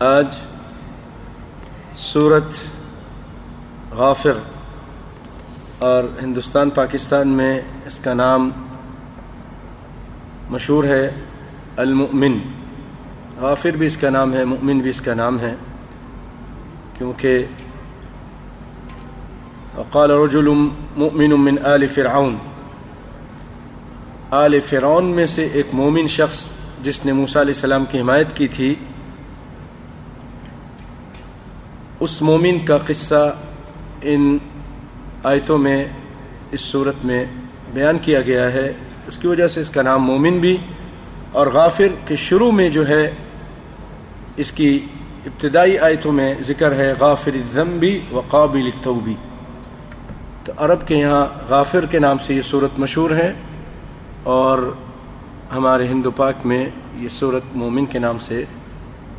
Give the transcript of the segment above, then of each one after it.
آج صورت غافر اور ہندوستان پاکستان میں اس کا نام مشہور ہے المؤمن۔ غافر بھی اس کا نام ہے، مؤمن بھی اس کا نام ہے۔ کیونکہ وقال رجل مؤمن من آل فرعون۔ آل فرعون میں سے ایک مومن شخص جس نے موسیٰ علیہ السلام کی حمایت کی تھی اس مومن کا قصہ ان آیتوں میں، اس صورت میں بیان کیا گیا ہے۔ اس کی وجہ سے اس کا نام مومن بھی اور غافر کے شروع میں جو ہے، اس کی ابتدائی آیتوں میں ذکر ہے غافر الذنبی و قابل التوبی تو عرب کے یہاں غافر کے نام سے یہ صورت مشہور ہے اور ہمارے ہندو پاک میں یہ صورت مومن کے نام سے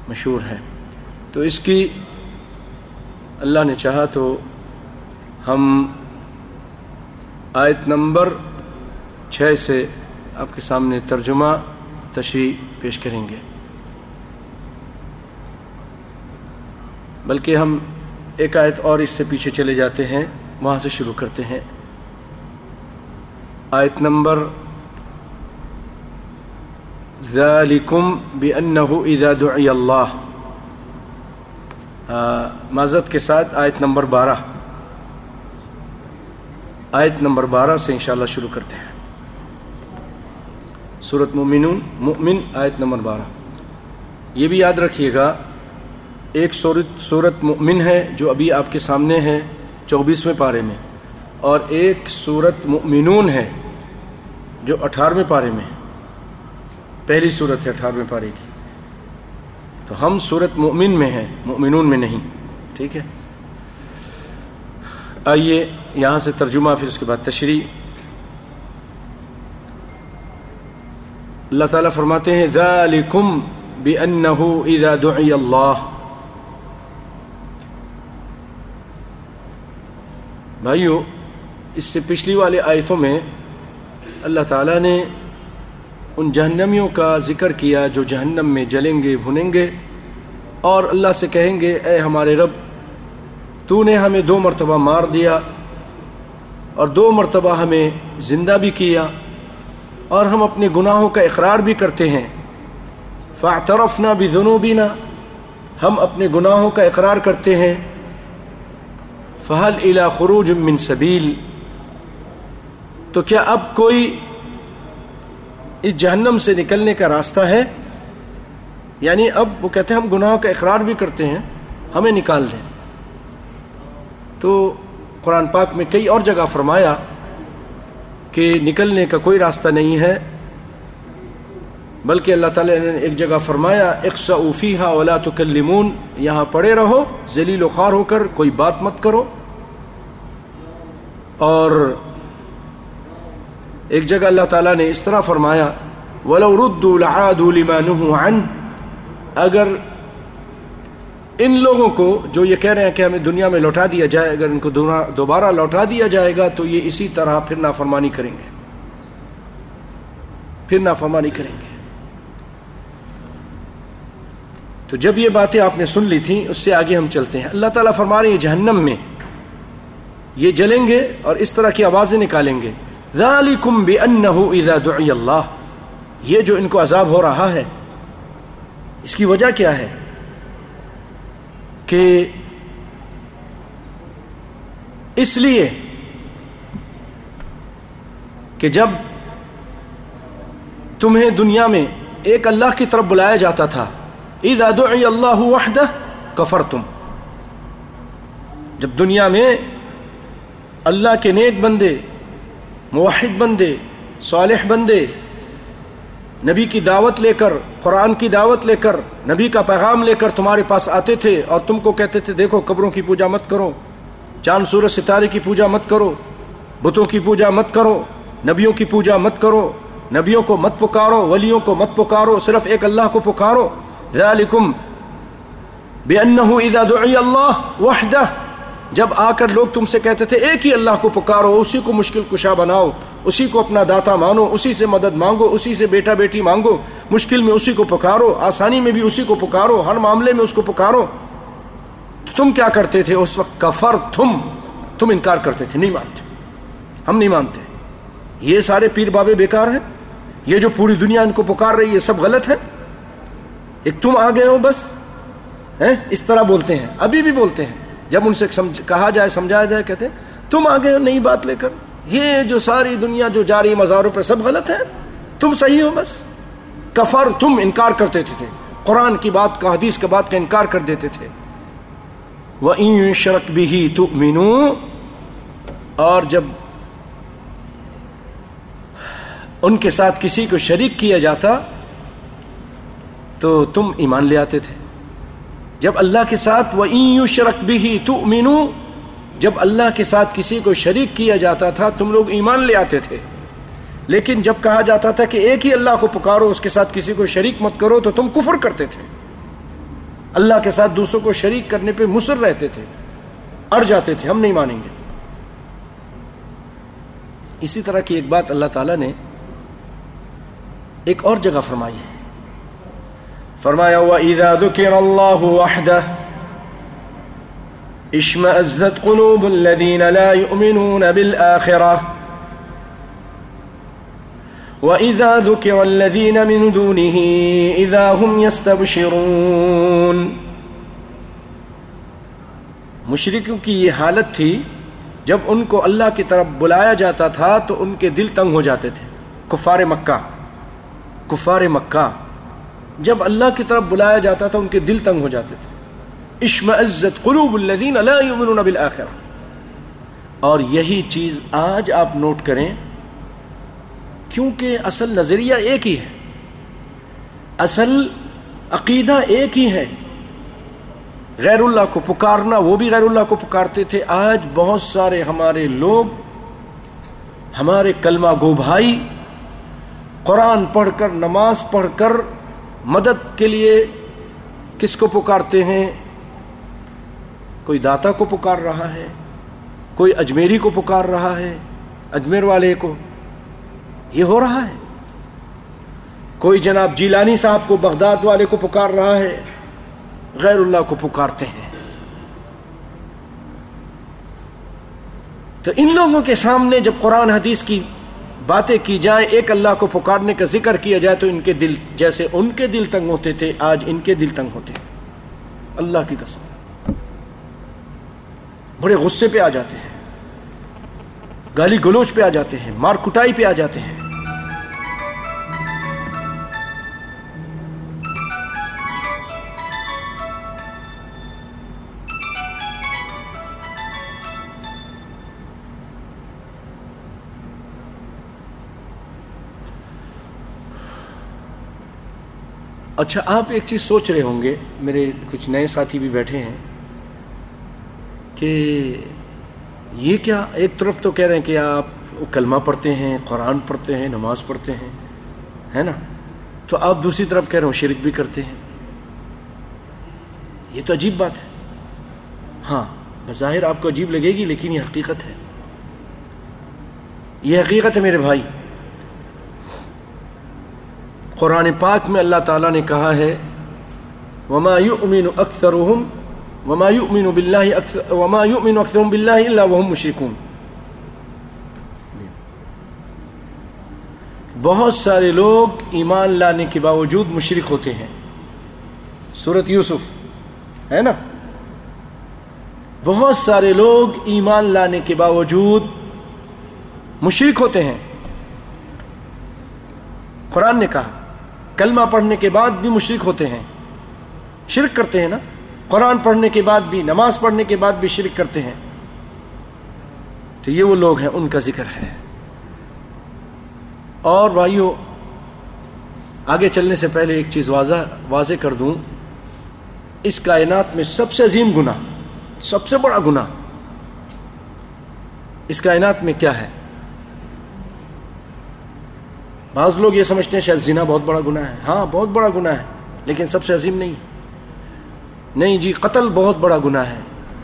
مشہور ہے۔ تو اس کی اللہ نے چاہا تو ہم آیت نمبر چھ سے آپ کے سامنے ترجمہ تشریح پیش کریں گے۔ بلکہ ہم ایک آیت اور اس سے پیچھے چلے جاتے ہیں، وہاں سے شروع کرتے ہیں۔ آیت نمبر ذالکم بأنه اذا دعی اللہ۔ معذرت کے ساتھ آیت نمبر بارہ۔ آیت نمبر بارہ سے انشاءاللہ شروع کرتے ہیں۔ سورت مومنون، مؤمن، آیت نمبر بارہ۔ یہ بھی یاد رکھیے گا، ایک صورت صورت مؤمن ہے جو ابھی آپ کے سامنے ہے چوبیسویں پارے میں، اور ایک صورت مؤمنون ہے جو اٹھارہویں پارے میں۔ پہلی صورت ہے اٹھارہویں پارے کی۔ تو ہم صورت مؤمن میں ہیں، مؤمنون میں نہیں۔ ٹھیک ہے؟ آئیے یہاں سے ترجمہ، پھر اس کے بعد تشریح۔ اللہ تعالیٰ فرماتے ہیں، ذالکم بأنه اذا دعی اللہ۔ بھائیو، اس سے پچھلی والے آیتوں میں اللہ تعالیٰ نے ان جہنمیوں کا ذکر کیا جو جہنم میں جلیں گے، بھنیں گے۔ اور اللہ سے کہیں گے، اے ہمارے رب، تو نے ہمیں دو مرتبہ مار دیا اور دو مرتبہ ہمیں زندہ بھی کیا اور ہم اپنے گناہوں کا اقرار بھی کرتے ہیں۔ فاعترفنا بذنوبنا، ہم اپنے گناہوں کا اقرار کرتے ہیں۔ فہل الى خروج من سبیل۔ تو کیا اب کوئی اس جہنم سے نکلنے کا راستہ ہے۔ یعنی اب وہ کہتے ہیں ہم گناہوں کا اقرار بھی کرتے ہیں، ہمیں نکال دیں۔ تو قرآن پاک میں کئی اور جگہ فرمایا کہ نکلنے کا کوئی راستہ نہیں ہے، بلکہ اللہ تعالیٰ نے ایک جگہ فرمایا اقسا اوفیحا ولا تکلمون، یہاں پڑے رہو، ذلیل و خوار ہو کر کوئی بات مت کرو۔ اور ایک جگہ اللہ تعالیٰ نے اس طرح فرمایا، ولو ردوا لعادوا لما نهوا عنه۔ اگر ان لوگوں کو جو یہ کہہ رہے ہیں کہ ہمیں دنیا میں لوٹا دیا جائے، اگر ان کو دوبارہ لوٹا دیا جائے گا، تو یہ اسی طرح پھر نافرمانی کریں گے۔ پھر نافرمانی کریں گے۔ تو جب یہ باتیں آپ نے سن لی تھیں، اس سے آگے ہم چلتے ہیں۔ اللہ تعالیٰ فرما رہے ہیں جہنم میں۔ یہ جلیں گے اور اس طرح کی آوازیں نکالیں گے۔ ذالکم بأنه اذا دعی اللہ یہ جو ان کو عذاب ہو رہا ہے، اس کی وجہ کیا ہے؟ کہ اس لیے کہ جب تمہیں دنیا میں ایک اللہ کی طرف بلایا جاتا تھا اذا دعی اللہ وحدہ کفرتم جب دنیا میں اللہ کے نیک بندے موحد بندے، صالح بندے، نبی کی دعوت لے کر، قرآن کی دعوت لے کر، نبی کا پیغام لے کر تمہارے پاس آتے تھے اور تم کو کہتے تھے، دیکھو قبروں کی پوجا مت کرو، چاند، سورج، ستارے کی پوجا مت کرو، بتوں کی پوجا مت کرو، نبیوں کی پوجا مت کرو، نبیوں کو مت پکارو، ولیوں کو مت پکارو، صرف ایک اللہ کو پکارو۔ ذالکم بأنه اذا دعی اللہ وحدہ۔ جب آ کر لوگ تم سے کہتے تھے، ایک ہی اللہ کو پکارو، اسی کو مشکل کشا بناؤ، اسی کو اپنا داتا مانو، اسی سے مدد مانگو، اسی سے بیٹا بیٹی مانگو، مشکل میں اسی کو پکارو، آسانی میں بھی اسی کو پکارو، ہر معاملے میں اس کو پکارو۔ تم کیا کرتے تھے؟ اس وقت کفر تم تم انکار کرتے تھے، نہیں مانتے۔ ہم نہیں مانتے۔ یہ سارے پیر بابے بیکار ہیں؟ یہ جو پوری دنیا ان کو پکار رہی ہے سب غلط ہے ایک تم آ گئے ہو بس؟ اس طرح بولتے ہیں، ابھی بھی بولتے ہیں۔ جب ان سے کہا جائے، سمجھایا جائے، کہتے ہیں، تم آگے ہو نئی بات لے کر، یہ جو ساری دنیا جو جاری مزاروں پہ سب غلط ہے، تم صحیح ہو بس۔ کفر تم انکار کرتے تھے قرآن کی بات کا، حدیث کے بات کا انکار کر دیتے تھے۔ وہ شرک بھی تو مینو اور جب ان کے ساتھ کسی کو شریک کیا جاتا، تو تم ایمان لے آتے تھے۔ جب اللہ کے ساتھ وہ یوں شرک بھی تو جب اللہ کے ساتھ کسی کو شریک کیا جاتا تھا، تم لوگ ایمان لے آتے تھے۔ لیکن جب کہا جاتا تھا کہ ایک ہی اللہ کو پکارو، اس کے ساتھ کسی کو شریک مت کرو، تو تم کفر کرتے تھے۔ اللہ کے ساتھ دوسروں کو شریک کرنے پہ مصر رہتے تھے۔ اڑ جاتے تھے، ہم نہیں مانیں گے۔ اسی طرح کی ایک بات اللہ تعالیٰ نے ایک اور جگہ فرمائی ہے۔ فرمایا وَإِذَا ذُكِرَ اللَّهُ وَحْدَهُ اشْمَأَزَّتْ قُلُوبُ الَّذِينَ لَا يُؤْمِنُونَ بِالْآخِرَةِ وَإِذَا ذُكِرَ الَّذِينَ مِن دُونِهِ إِذَا هُمْ يَسْتَبْشِرُونَ مشرکوں کی یہ حالت تھی جب ان کو اللہ کی طرف بلایا جاتا تھا تو ان کے دل تنگ ہو جاتے تھے۔ کفار مکہ کفار مکہ۔ جب اللہ کی طرف بلایا جاتا تھا، ان کے دل تنگ ہو جاتے تھے۔ اشم عزت قلوب الذین لا یؤمنون بالآخرہ۔ اور یہی چیز آج آپ نوٹ کریں، کیونکہ اصل نظریہ ایک ہی ہے۔ اصل عقیدہ ایک ہی ہے۔ غیر اللہ کو پکارنا، وہ بھی غیر اللہ کو پکارتے تھے۔ آج بہت سارے ہمارے لوگ، ہمارے کلمہ گو بھائی، قرآن پڑھ کر، نماز پڑھ کر مدد کے لیے کس کو پکارتے ہیں؟ کوئی داتا کو پکار رہا ہے، کوئی اجمیری کو پکار رہا ہے، اجمیر والے کو۔ یہ ہو رہا ہے۔ کوئی جناب جیلانی صاحب کو بغداد والے کو پکار رہا ہے، غیر اللہ کو پکارتے ہیں۔ تو ان لوگوں کے سامنے جب قرآن حدیث کی باتیں کی جائیں، ایک اللہ کو پکارنے کا ذکر کیا جائے تو ان کے دل جیسے ان کے دل تنگ ہوتے تھے، آج ان کے دل تنگ ہوتے ہیں۔ اللہ کی قسم۔ بڑے غصے پہ آ جاتے ہیں، گالی گلوچ پہ آ جاتے ہیں، مار کٹائی پہ آ جاتے ہیں۔ اچھا آپ ایک چیز سوچ رہے ہوں گے، میرے کچھ نئے ساتھی بھی بیٹھے ہیں، کہ یہ کیا ایک طرف تو کہہ رہے ہیں کہ آپ کلمہ پڑھتے ہیں، قرآن پڑھتے ہیں، نماز پڑھتے ہیں، ہے نا؟ تو آپ دوسری طرف کہہ رہے ہوں، شرک بھی کرتے ہیں۔ یہ تو عجیب بات ہے۔ ہاں بظاہر آپ کو عجیب لگے گی، لیکن یہ حقیقت ہے۔ یہ حقیقت ہے میرے بھائی۔ قرآن پاک میں اللہ تعالیٰ نے کہا ہے، وما يؤمن اکثرهم وما يؤمن بالله اکثر وما يؤمن اکثرهم بالله الا وهم مشركون۔ بہت سارے لوگ ایمان لانے کے باوجود مشرک ہوتے ہیں۔ سورت یوسف، ہے نا؟ بہت سارے لوگ ایمان لانے کے باوجود مشرک ہوتے ہیں۔ قرآن نے کہا کلمہ پڑھنے کے بعد بھی مشرک ہوتے ہیں۔ شرک کرتے ہیں نا؟ قرآن پڑھنے کے بعد بھی، نماز پڑھنے کے بعد بھی شرک کرتے ہیں۔ تو یہ وہ لوگ ہیں، ان کا ذکر ہے۔ اور بھائیو، آگے چلنے سے پہلے ایک چیز واضح واضح کر دوں۔ اس کائنات میں سب سے عظیم گنا سب سے بڑا گنا اس کائنات میں کیا ہے؟ بعض لوگ یہ سمجھتے ہیں شاید زنا بہت بڑا گناہ ہے۔ ہاں بہت بڑا گناہ ہے، لیکن سب سے عظیم نہیں۔ نہیں جی قتل بہت بڑا گناہ ہے۔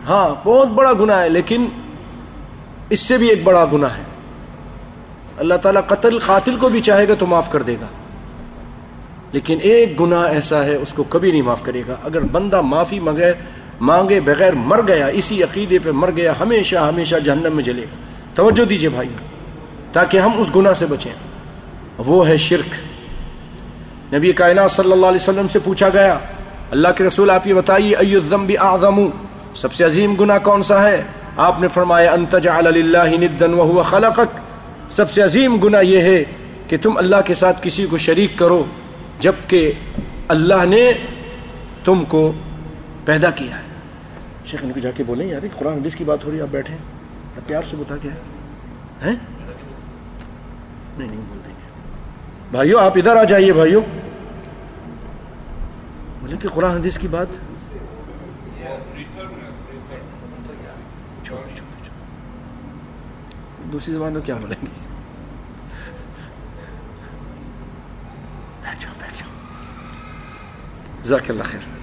ہاں بہت بڑا گناہ ہے، لیکن اس سے بھی ایک بڑا گناہ ہے۔ اللہ تعالیٰ قتل، قاتل کو بھی چاہے گا تو معاف کر دے گا۔ لیکن ایک گناہ ایسا ہے، اس کو کبھی نہیں معاف کرے گا۔ اگر بندہ معافی مانگے مانگے بغیر مر گیا، اسی عقیدے پہ مر گیا، ہمیشہ ہمیشہ جہنم میں جلے گا۔ توجہ دیجیے بھائی، تاکہ ہم اس گناہ سے بچیں۔ وہ ہے شرک۔ نبی کائنات صلی اللہ علیہ وسلم سے پوچھا گیا، اللہ کے رسول آپ یہ بتائیے، ایو الذنب اعظم؟ سب سے عظیم گناہ کون سا ہے؟ آپ نے فرمایا، ان تجعل للہ ندا وهو خلقک۔ سب سے عظیم گناہ یہ ہے کہ تم اللہ کے ساتھ کسی کو شریک کرو، جبکہ اللہ نے تم کو پیدا کیا ہے۔ شیخ، ان کو جا کے بولیں، یار، قرآن حدیث کی بات ہو رہی ہے، آپ بیٹھیں۔ پیار سے بتا کیا ہے نہیں نہیں بھائیو، آپ ادھر آ جائیے بھائیو۔ بولے کہ قرآن حدیث کی بات۔ دوسری زبان میں کیا بولیں گے؟ بیٹھ جاؤ بیٹھ جاؤ ذاک اللہ خیر۔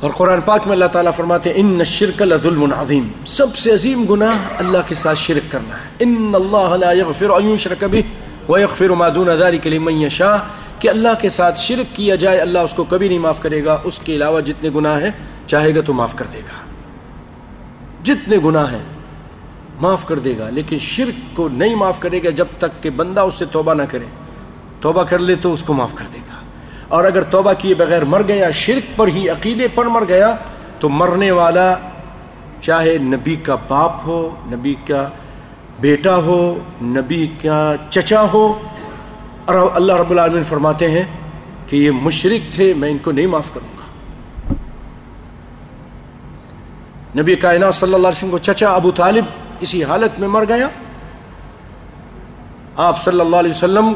اور قرآن پاک میں اللہ تعالیٰ فرماتے ہیں ان الشرک لظلم عظیم سب سے عظیم گناہ اللہ کے ساتھ شرک کرنا ہے۔ ان اللہ لا یغفر ان یشرک به ویغفر ما دون ذلك لمن یشاء کہ اللہ کے ساتھ شرک کیا جائے، اللہ اس کو کبھی نہیں معاف کرے گا۔ اس کے علاوہ جتنے گناہ ہیں، چاہے گا تو معاف کر دے گا۔ جتنے گناہ ہیں، معاف کر دے گا۔ لیکن شرک کو نہیں معاف کرے گا جب تک کہ بندہ اس سے توبہ نہ کرے۔ توبہ کر لے تو اس کو معاف کر دے۔ گا اور اگر توبہ کیے بغیر مر گیا، شرک پر ہی عقیدے پر مر گیا، تو مرنے والا چاہے نبی کا باپ ہو، نبی کا بیٹا ہو، نبی کا چچا ہو، اور اللہ رب العالمین فرماتے ہیں کہ یہ مشرق تھے، میں ان کو نہیں معاف کروں گا۔ نبی کائنات صلی اللہ علیہ وسلم کو چچا ابو طالب اسی حالت میں مر گیا۔ آپ صلی اللہ علیہ وسلم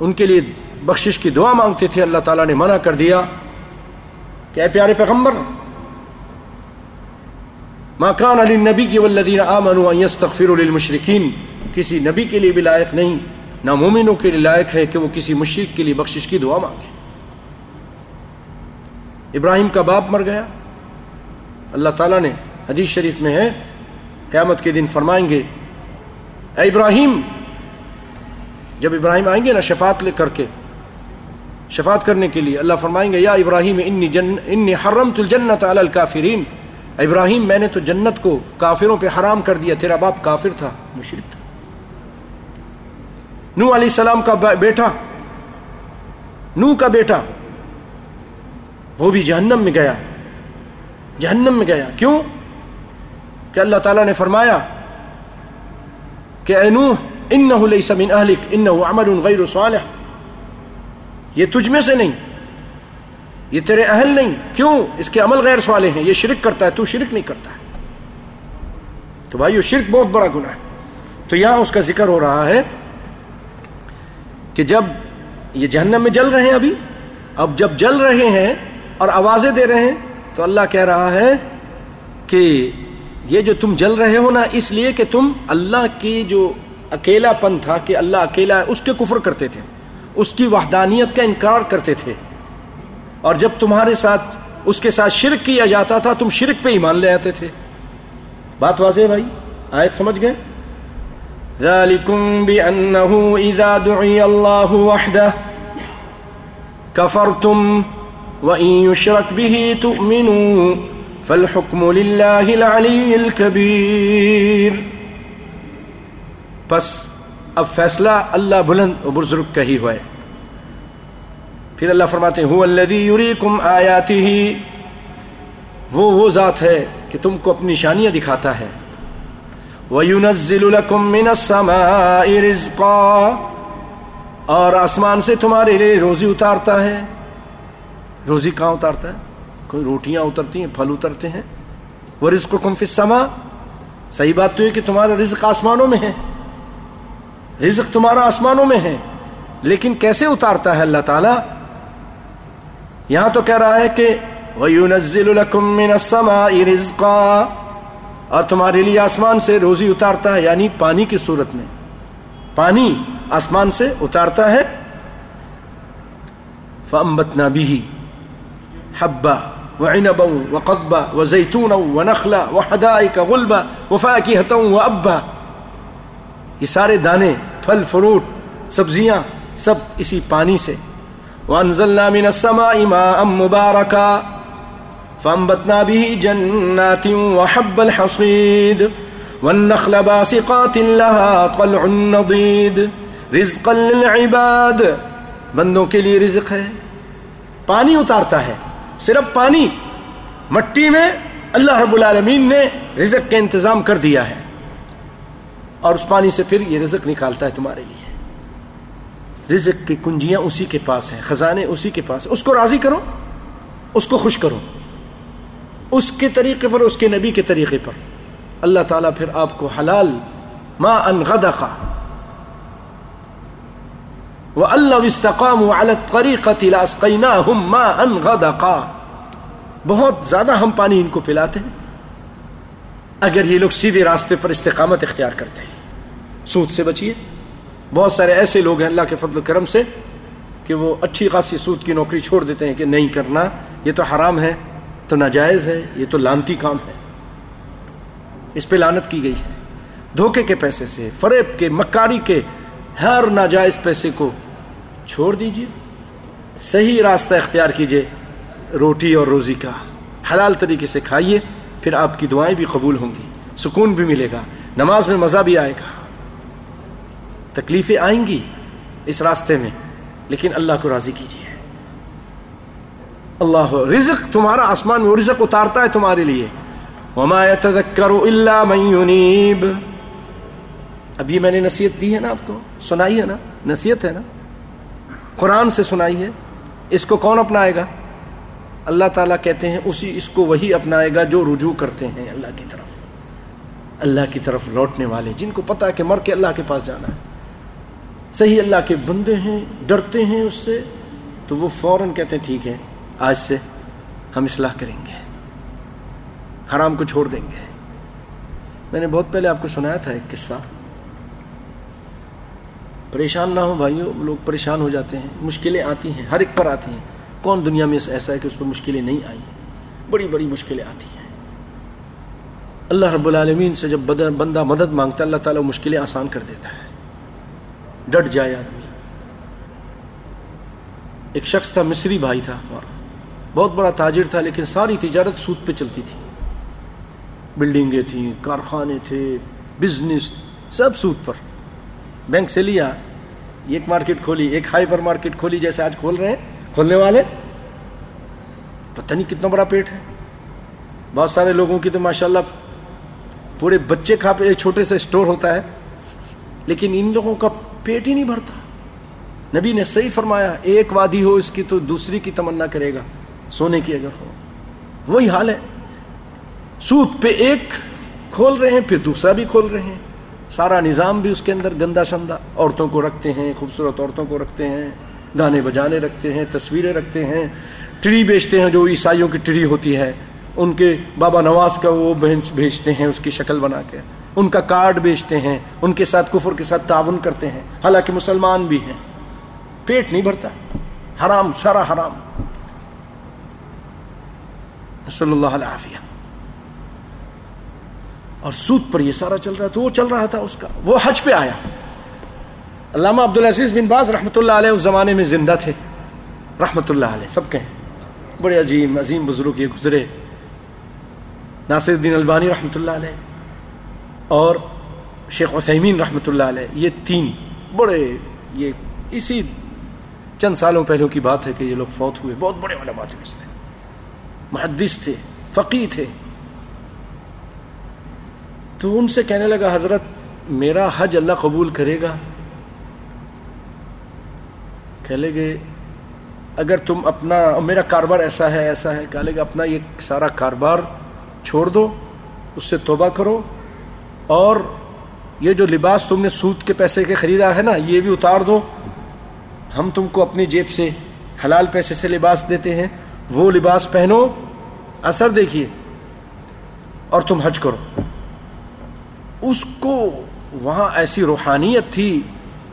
ان کے لیے بخشش کی دعا مانگتے تھے، اللہ تعالیٰ نے منع کر دیا کہ اے پیارے پیغمبر، ما کان علی نبی کی والذین آمنوا ان للمشرکین، کسی نبی کے لیے بھی لائق نہیں، نہ مومنوں کے لیے لائق ہے کہ وہ کسی مشرک کے لیے بخشش کی دعا مانگے۔ ابراہیم کا باپ مر گیا۔ اللہ تعالیٰ نے حدیث شریف میں ہے، قیامت کے دن فرمائیں گے، اے ابراہیم، جب ابراہیم آئیں گے نا شفاعت لے کر کے شفاعت کرنے کے لیے اللہ فرمائیں گے، یا ابراہیم انی جن، انی حرمت الجنت علی الکافرین۔ ابراہیم، میں نے تو جنت کو کافروں پہ حرام کر دیا، تیرا باپ کافر تھا، مشرک۔ تھا نو علیہ السلام کا بیٹا نو کا بیٹا، وہ بھی جہنم میں گیا۔ جہنم میں گیا۔ کیوں؟ کہ اللہ تعالیٰ نے فرمایا کہ اے نوح، انہو لیس من اہلک، انہو عمل غیر صالح۔ یہ تجھ میں سے نہیں، یہ تیرے اہل نہیں۔ کیوں؟ اس کے عمل غیر صالح ہیں۔ یہ شرک کرتا ہے، تو شرک نہیں کرتا ہے۔ تو بھائیو شرک بہت بڑا گناہ ہے۔ تو یہاں اس کا ذکر ہو رہا ہے کہ جب یہ جہنم میں جل رہے ہیں ابھی، اب جب جل رہے ہیں اور آوازیں دے رہے ہیں، تو اللہ کہہ رہا ہے کہ یہ جو تم جل رہے ہو نا، اس لیے کہ تم اللہ کی جو اکیلا پن تھا، کہ اللہ اکیلا ہے، اس کے کفر کرتے تھے۔ اس کی وحدانیت کا انکار کرتے تھے۔ اور جب تمہارے ساتھ اس کے ساتھ شرک کیا جاتا تھا، تم شرک پہ ایمان لے آتے تھے۔ بات واضح ہے بھائی؟ آیت سمجھ گئے؟ ذالکم بأنه اذا دعی اللہ وحدہ۔ کفرتم وإن يشرك به تؤمنوا فالحكم لله العلي الكبير پس اب فیصلہ اللہ بلند و بزرگ کا ہی ہوئے پھر اللہ فرماتے ہیں، هو الذي يريكم وہ وہ ذات ہے کہ تم کو اپنی نشانیاں دکھاتا ہے۔ وَيُنَزِّلُ لَكُم مِّنَ السَّمَاءِ رِزْقًا۔ اور آسمان سے تمہارے لیے روزی اتارتا ہے۔ روزی کہاں اتارتا ہے؟ کوئی روٹیاں اترتی ہیں، پھل اترتے ہیں۔ وَرِزْقُكُمْ فِي السَّمَاءِ۔ صحیح بات تو یہ کہ تمہارا رزق آسمانوں میں ہے۔ رزق تمہارا آسمانوں میں ہے، لیکن کیسے اتارتا ہے اللہ تعالی؟ یہاں تو کہہ رہا ہے کہ وَيُنَزِّلُ لَكُم مِّنَ السَّمَاءِ رِزْقًا۔ اور تمہارے لیے آسمان سے روزی اتارتا ہے یعنی پانی کی صورت میں۔ پانی آسمان سے اتارتا ہے۔ فَأَمْبَتْنَا بِهِ حبا وعنبا وقضبا وزيتونا ونخلا وحدائق غلبا وفاكهة وأبا۔ یہ سارے دانے پھل فروٹ سبزیاں سب اسی پانی سے۔ وانزلنا من السماء ماء مباركا فانبتنا به جنات وحب الحصيد والنخل باسقات لها طلع نضيد رزقا للعباد۔ بندوں کے لیے رزق ہے۔ پانی اتارتا ہے۔ صرف پانی۔ مٹی میں اللہ رب العالمین نے رزق کا انتظام کر دیا ہے۔ اور اس پانی سے پھر یہ رزق نکالتا ہے تمہارے لیے۔ رزق کی کنجیاں اسی کے پاس ہیں، خزانے اسی کے پاس اس کو راضی کرو، اس کو خوش کرو۔ اس کے طریقے پر، اس کے نبی کے طریقے پر۔ اللہ تعالیٰ پھر آپ کو حلال ما ان غدقا وَأَلَّوْ اسْتَقَامُوا عَلَى الطَّرِيقَةِ لَأَسْقَيْنَاهُمْ مَا أَنْ بہت زیادہ ہم پانی ان کو پلاتے ہیں۔ اگر یہ لوگ سیدھے راستے پر استقامت اختیار کرتے ہیں۔ سود سے بچیے۔ بہت سارے ایسے لوگ ہیں اللہ کے فضل و کرم سے کہ وہ اچھی خاصی سود کی نوکری چھوڑ دیتے ہیں کہ نہیں کرنا، یہ تو حرام ہے تو ناجائز ہے، یہ تو لانتی کام ہے۔ اس پہ لانت کی گئی۔ ہے دھوکے کے پیسے سے، فریب کے، مکاری کے ہر ناجائز پیسے کو چھوڑ دیجیے۔ صحیح راستہ اختیار کیجیے، روٹی اور روزی کا حلال طریقے سے کھائیے، پھر آپ کی دعائیں بھی قبول ہوں گی، سکون بھی ملے گا، نماز میں مزہ بھی آئے گا۔ تکلیفیں آئیں گی اس راستے میں، لیکن اللہ کو راضی کیجیے۔ اللہ رزق تمہارا آسمان میں رزق اتارتا ہے تمہارے لیے۔ وما يتذكر الا من ينيب۔ ابھی میں نے نصیحت دی ہے نا آپ کو؟ سنائی ہے نا؟ نصیحت ہے نا؟ قرآن سے سنائی ہے۔ اس کو کون اپنائے گا؟ اللہ تعالیٰ کہتے ہیں اسی، اس کو وہی اپنائے گا جو رجوع کرتے ہیں اللہ کی طرف۔ اللہ کی طرف لوٹنے والے، جن کو پتا ہے کہ مر کے اللہ کے پاس جانا ہے۔ صحیح اللہ کے بندے ہیں، ڈرتے ہیں اس سے، تو وہ فوراً کہتے ہیں، ٹھیک ہے، آج سے ہم اصلاح کریں گے۔ حرام کو چھوڑ دیں گے۔ میں نے بہت پہلے آپ کو سنایا تھا ایک قصہ۔ پریشان نہ ہو بھائیو، لوگ پریشان ہو جاتے ہیں، مشکلیں آتی ہیں، ہر ایک پر آتی ہیں۔ کون دنیا میں ایسا ہے کہ اس پر مشکلیں نہیں آئیں؟ بڑی بڑی مشکلیں آتی ہیں۔ اللہ رب العالمین سے جب بندہ مدد مانگتا ہے، اللہ تعالیٰ مشکلیں آسان کر دیتا ہے۔ ڈٹ جائے آدمی۔ ایک شخص تھا، مصری بھائی تھا بہت بڑا تاجر تھا، لیکن ساری تجارت سود پہ چلتی تھی۔ بلڈنگیں تھیں، کارخانے تھے بزنس سب سود پر۔ بینک سے لیا، ایک مارکیٹ کھولی، ایک ہائپر مارکیٹ کھولی، جیسے آج کھول رہے ہیں۔ کھولنے والے؟ پتہ نہیں کتنا بڑا پیٹ ہے۔ بہت سارے لوگوں کی تو ماشاءاللہ پورے بچے کھا پہ، چھوٹے سے اسٹور ہوتا ہے۔ لیکن ان لوگوں کا پیٹ ہی نہیں بھرتا۔ نبی نے صحیح فرمایا، ایک وادی ہو اس کی تو دوسری کی تمنا کرے گا، سونے کی اگر ہو۔ وہی حال ہے۔ سود پہ ایک کھول رہے ہیں، پھر دوسرا بھی کھول رہے ہیں۔ سارا نظام بھی اس کے اندر گندا شندہ عورتوں کو رکھتے ہیں، خوبصورت عورتوں کو رکھتے ہیں، گانے بجانے رکھتے ہیں، تصویریں رکھتے ہیں۔ ٹری بیچتے ہیں، جو عیسائیوں کی ٹری ہوتی ہے۔ ان کے بابا نواز کا وہ بھیجتے ہیں، اس کی شکل بنا کے۔ ان کا کارڈ بیچتے ہیں، ان کے ساتھ کفر کے ساتھ تعاون کرتے ہیں۔ حالانکہ مسلمان بھی ہیں۔ پیٹ نہیں بھرتا۔ حرام، سارا حرام۔ صلی اللہ علیہ اور سود پر یہ سارا چل رہا تو وہ چل رہا تھا اس کا۔ وہ حج پہ آیا۔ علامہ عبدالعزیز بن باز رحمۃ اللہ علیہ اس زمانے میں زندہ تھے۔ رحمۃ اللہ علیہ، سب کہیں۔ بڑے عظیم عظیم بزرگ یہ گزرے۔ ناصر الدین البانی رحمۃ اللہ علیہ۔ اور شیخ عثیمین رحمۃ اللہ علیہ، یہ تین بڑے، یہ اسی چند سالوں پہلوں کی بات ہے کہ یہ لوگ فوت ہوئے، بہت بڑے علماء تھے تھے محدث تھے فقی تھے۔ تو ان سے کہنے لگا، حضرت، میرا حج اللہ قبول کرے گا؟ کہہ لے گے، اگر تم اپنا، میرا کاروبار ایسا ہے ایسا ہے، کہہ لے گا اپنا یہ سارا کاروبار چھوڑ دو، اس سے توبہ کرو اور یہ جو لباس تم نے سود کے پیسے کے خریدا ہے نا، یہ بھی اتار دو۔ ہم تم کو اپنی جیب سے حلال پیسے سے لباس دیتے ہیں۔ وہ لباس پہنو، اثر دیکھیے۔ اور تم حج کرو۔ اس کو وہاں ایسی روحانیت تھی،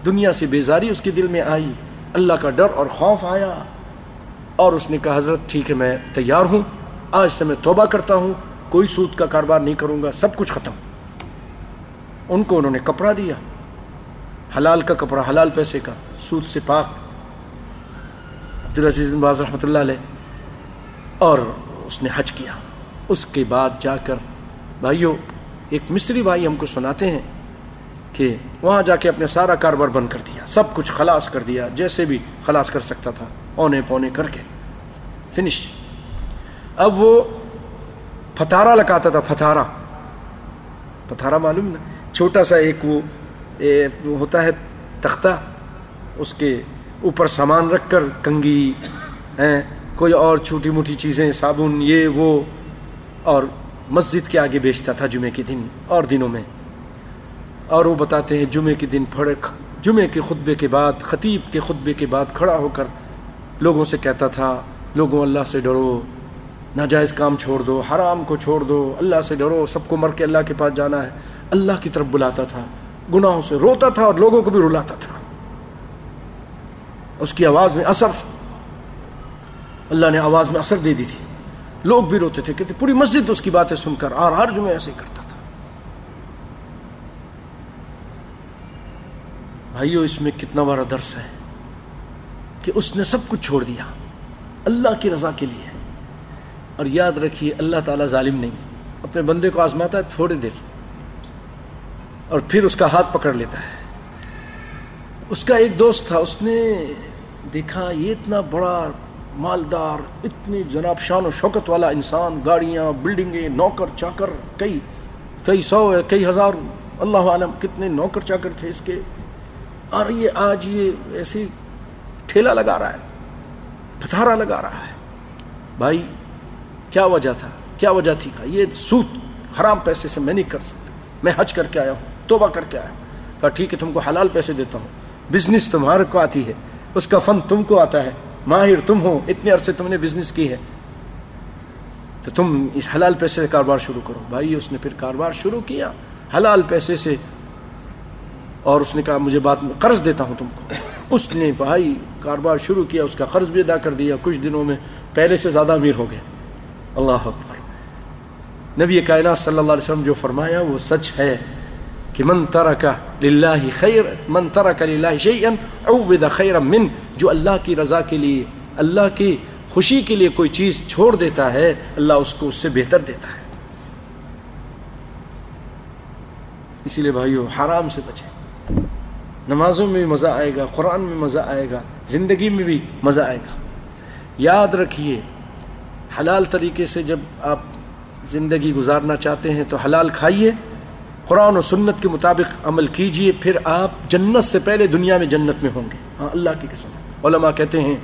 دنیا سے بیزاری اس کے دل میں آئی۔ اللہ کا ڈر اور خوف آیا۔ اور اس نے کہا، حضرت، ٹھیک ہے، میں تیار ہوں۔ آج سے میں توبہ کرتا ہوں۔ کوئی سود کا کاروبار نہیں کروں گا، سب کچھ ختم۔ ان کو انہوں نے کپڑا دیا۔ حلال کا کپڑا، حلال پیسے کا۔ سود سے پاک۔ عبدالعزیز بن باز رحمۃ اللہ علیہ۔ اور اس نے حج کیا۔ اس کے بعد جا کر بھائیوں ایک مصری بھائی ہم کو سناتے ہیں کہ وہاں جا کے اپنے سارا کاروبار بند کر دیا۔ سب کچھ خلاص کر دیا، جیسے بھی خلاص کر سکتا تھا۔ اونے پونے کر کے۔ فنش۔ اب وہ پتارا لگاتا تھا پتارا پتارا معلوم نا؟ چھوٹا سا ایک وہ ہوتا ہے تختہ، اس کے اوپر سامان رکھ کر کنگھی کوئی اور چھوٹی موٹی چیزیں، صابن، یہ، وہ، اور مسجد کے آگے بیچتا تھا جمعے کے دن، اور دنوں میں۔ اور وہ بتاتے ہیں، جمعے کے دن پھڑ جمعے کے خطبے کے بعد، خطیب کے خطبے کے بعد کھڑا ہو کر لوگوں سے کہتا تھا، لوگوں، اللہ سے ڈرو، ناجائز کام چھوڑ دو، حرام کو چھوڑ دو، اللہ سے ڈرو، سب کو مر کے اللہ کے پاس جانا ہے۔ اللہ کی طرف بلاتا تھا، گناہوں سے روتا تھا اور لوگوں کو بھی رلاتا تھا۔ اس کی آواز میں اثر تھا۔ اللہ نے آواز میں اثر دے دی تھی۔ لوگ بھی روتے تھے، کہتے، پوری مسجد اس کی باتیں سن کر اور ہر جمعے ایسے کرتا تھا۔ بھائیو، اس میں کتنا بڑا درس ہے کہ اس نے سب کچھ چھوڑ دیا۔ اللہ کی رضا کے لیے۔ اور یاد رکھیے، اللہ تعالیٰ ظالم نہیں، اپنے بندے کو آزماتا ہے تھوڑے دیر۔ اور پھر اس کا ہاتھ پکڑ لیتا ہے۔ اس کا ایک دوست تھا، اس نے دیکھا یہ اتنا بڑا مالدار، اتنی جناب شان و شوکت والا انسان، گاڑیاں، بلڈنگیں، نوکر، چاکر، کئی کئی سو، کئی ہزار، اللہ عالم کتنے نوکر چاکر تھے اس کے۔ اور یہ آج یہ ایسی ٹھیلا لگا رہا ہے، پتھارا لگا رہا ہے۔ بھائی، کیا وجہ تھا؟ کیا وجہ تھی؟ کا یہ سوت حرام پیسے سے میں نہیں کر سکتا۔ میں حج کر کے آیا ہوں۔ توبہ کر کے آیا کہا، ٹھیک ہے، تم کو حلال پیسے دیتا ہوں۔ بزنس تمہارے کو آتی ہے۔ اس کا فن تم کو آتا ہے۔ ماہر تم ہو، اتنے عرصے تم نے بزنس کی ہے۔ تو تم اس حلال پیسے سے کاروبار شروع کرو۔ بھائی، اس نے پھر کاروبار شروع کیا۔ حلال پیسے سے۔ اور اس نے کہا، مجھے بات میں قرض دیتا ہوں تم کو۔ اس نے بھائی، کاروبار شروع کیا، اس کا قرض بھی ادا کر دیا۔ کچھ دنوں میں پہلے سے زیادہ امیر ہو گئے۔ اللہ اکبر۔ نبی کائنات صلی اللہ علیہ وسلم جو فرمایا، وہ سچ ہے۔ کہ من ترک للہ خیر من ترک للہ شیئا عوض خیرا من، جو اللہ کی رضا کے لیے، اللہ کی خوشی کے لیے کوئی چیز چھوڑ دیتا ہے، اللہ اس کو اس سے بہتر دیتا ہے۔ اسی لیے بھائیو، حرام سے بچے نمازوں میں بھی مزہ آئے گا، قرآن میں مزہ آئے گا، زندگی میں بھی مزہ آئے گا۔ یاد رکھیے، حلال طریقے سے جب آپ زندگی گزارنا چاہتے ہیں تو حلال کھائیے۔ قرآن و سنت کے مطابق عمل کیجیے، پھر آپ جنت سے پہلے دنیا میں جنت میں ہوں گے۔ ہاں اللہ کی قسم۔ علماء کہتے ہیں،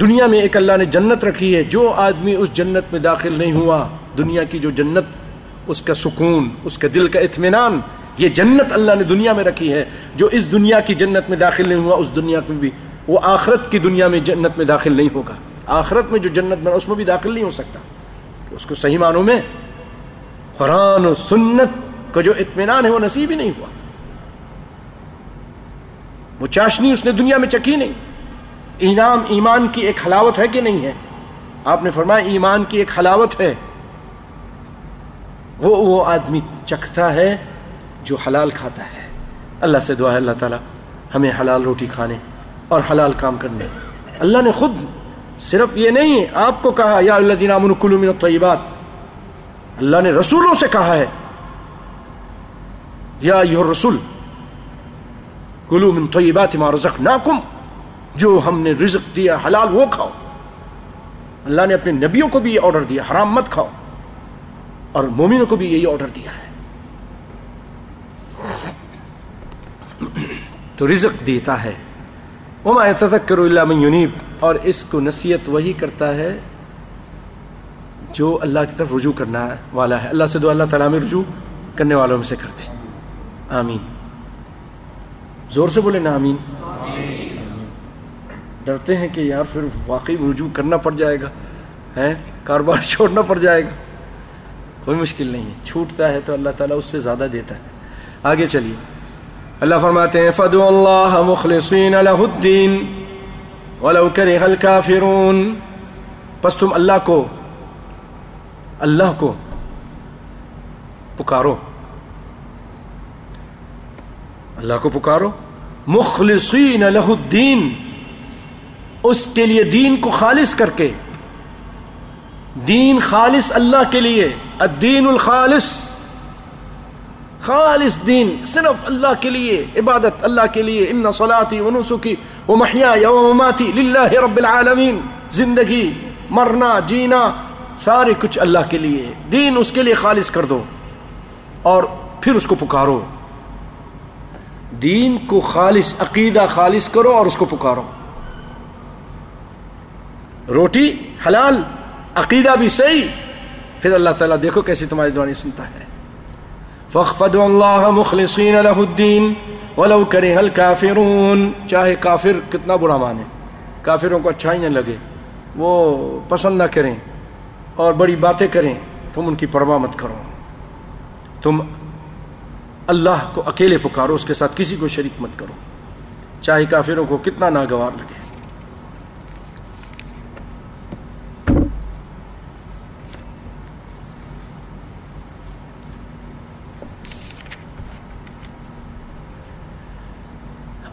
دنیا میں ایک اللہ نے جنت رکھی ہے، جو آدمی اس جنت میں داخل نہیں ہوا، دنیا کی جو جنت، اس کا سکون، اس کے دل کا اطمینان، یہ جنت اللہ نے دنیا میں رکھی ہے، جو اس دنیا کی جنت میں داخل نہیں ہوا، اس دنیا میں بھی، وہ آخرت کی دنیا میں جنت میں داخل نہیں ہوگا۔ آخرت میں جو جنت میں اس میں بھی داخل نہیں ہو سکتا۔ اس کو صحیح معنوں میں قرآن و سنت کا جو اطمینان ہے وہ نصیب ہی نہیں ہوا۔ وہ چاشنی اس نے دنیا میں چکی نہیں۔ انعام ایمان کی ایک حلاوت ہے کہ نہیں ہے؟ آپ نے فرمایا ایمان کی ایک حلاوت ہے۔ وہ وہ آدمی چکھتا ہے جو حلال کھاتا ہے۔ اللہ سے دعا ہے، اللہ تعالیٰ ہمیں حلال روٹی کھانے اور حلال کام کرنے۔ اللہ نے خود صرف یہ نہیں، آپ کو کہا، یا اللہ دینا من من الطیبات۔ اللہ نے رسولوں سے کہا ہے یا یہ رسول کلو من طیبات ما رزقناکم جو ہم نے رزق دیا حلال وہ کھاؤ اللہ نے اپنے نبیوں کو بھی یہ آرڈر دیا، حرام مت کھاؤ۔ اور مومنوں کو بھی یہی آرڈر دیا ہے۔ تو رزق دیتا ہے۔ وما يتذكر الا من ينيب۔ اور اس کو نصیحت وہی کرتا ہے جو اللہ کی طرف رجوع کرنا والا ہے۔ اللہ سے دو اللہ تعالیٰ میں رجوع کرنے والوں میں سے کرتے آمین۔ زور سے بولے نا آمین۔ ڈرتے ہیں کہ یار پھر واقعی رجوع کرنا پڑ جائے گا کاروبار چھوڑنا پڑ جائے گا۔ کوئی مشکل نہیں ہے۔ چھوٹتا ہے تو اللہ تعالیٰ اس سے زیادہ دیتا ہے۔ آگے چلیے۔ اللہ فرماتے ہیں فدو اللہ مخلصین الدین ولو كره الكافرون۔ پس تم اللہ کو اللہ کو پکارو۔ اللہ کو پکارو. مخلصین لہ الدین. اس کے لیے دین کو خالص کر کے. دین خالص اللہ کے لیے. الدین الخالص. خالص دین صرف اللہ کے لیے. عبادت اللہ کے لیے. ان صلاتی و نسکی و محیا و مماتی للہ رب العالمین. زندگی، مرنا، جینا، سارے کچھ اللہ کے لیے. دین اس کے لیے خالص کر دو. اور پھر اس کو پکارو. دین کو خالص عقیدہ خالص کرو اور اس کو پکارو۔ روٹی حلال، عقیدہ بھی صحیح، پھر اللہ تعالیٰ دیکھو کیسی تمہاری دعانی سنتا ہے۔ فخفد اللہ مخلصین له الدین ولو کرے حل کافرون چاہے کافر کتنا برا مانے کافروں کو اچھا ہی نہ لگے، وہ پسند نہ کریں اور بڑی باتیں کریں، تم ان کی پرواہ مت کرو۔ تم اللہ کو اکیلے پکارو، اس کے ساتھ کسی کو شریک مت کرو۔ چاہے کافروں کو کتنا ناگوار لگے۔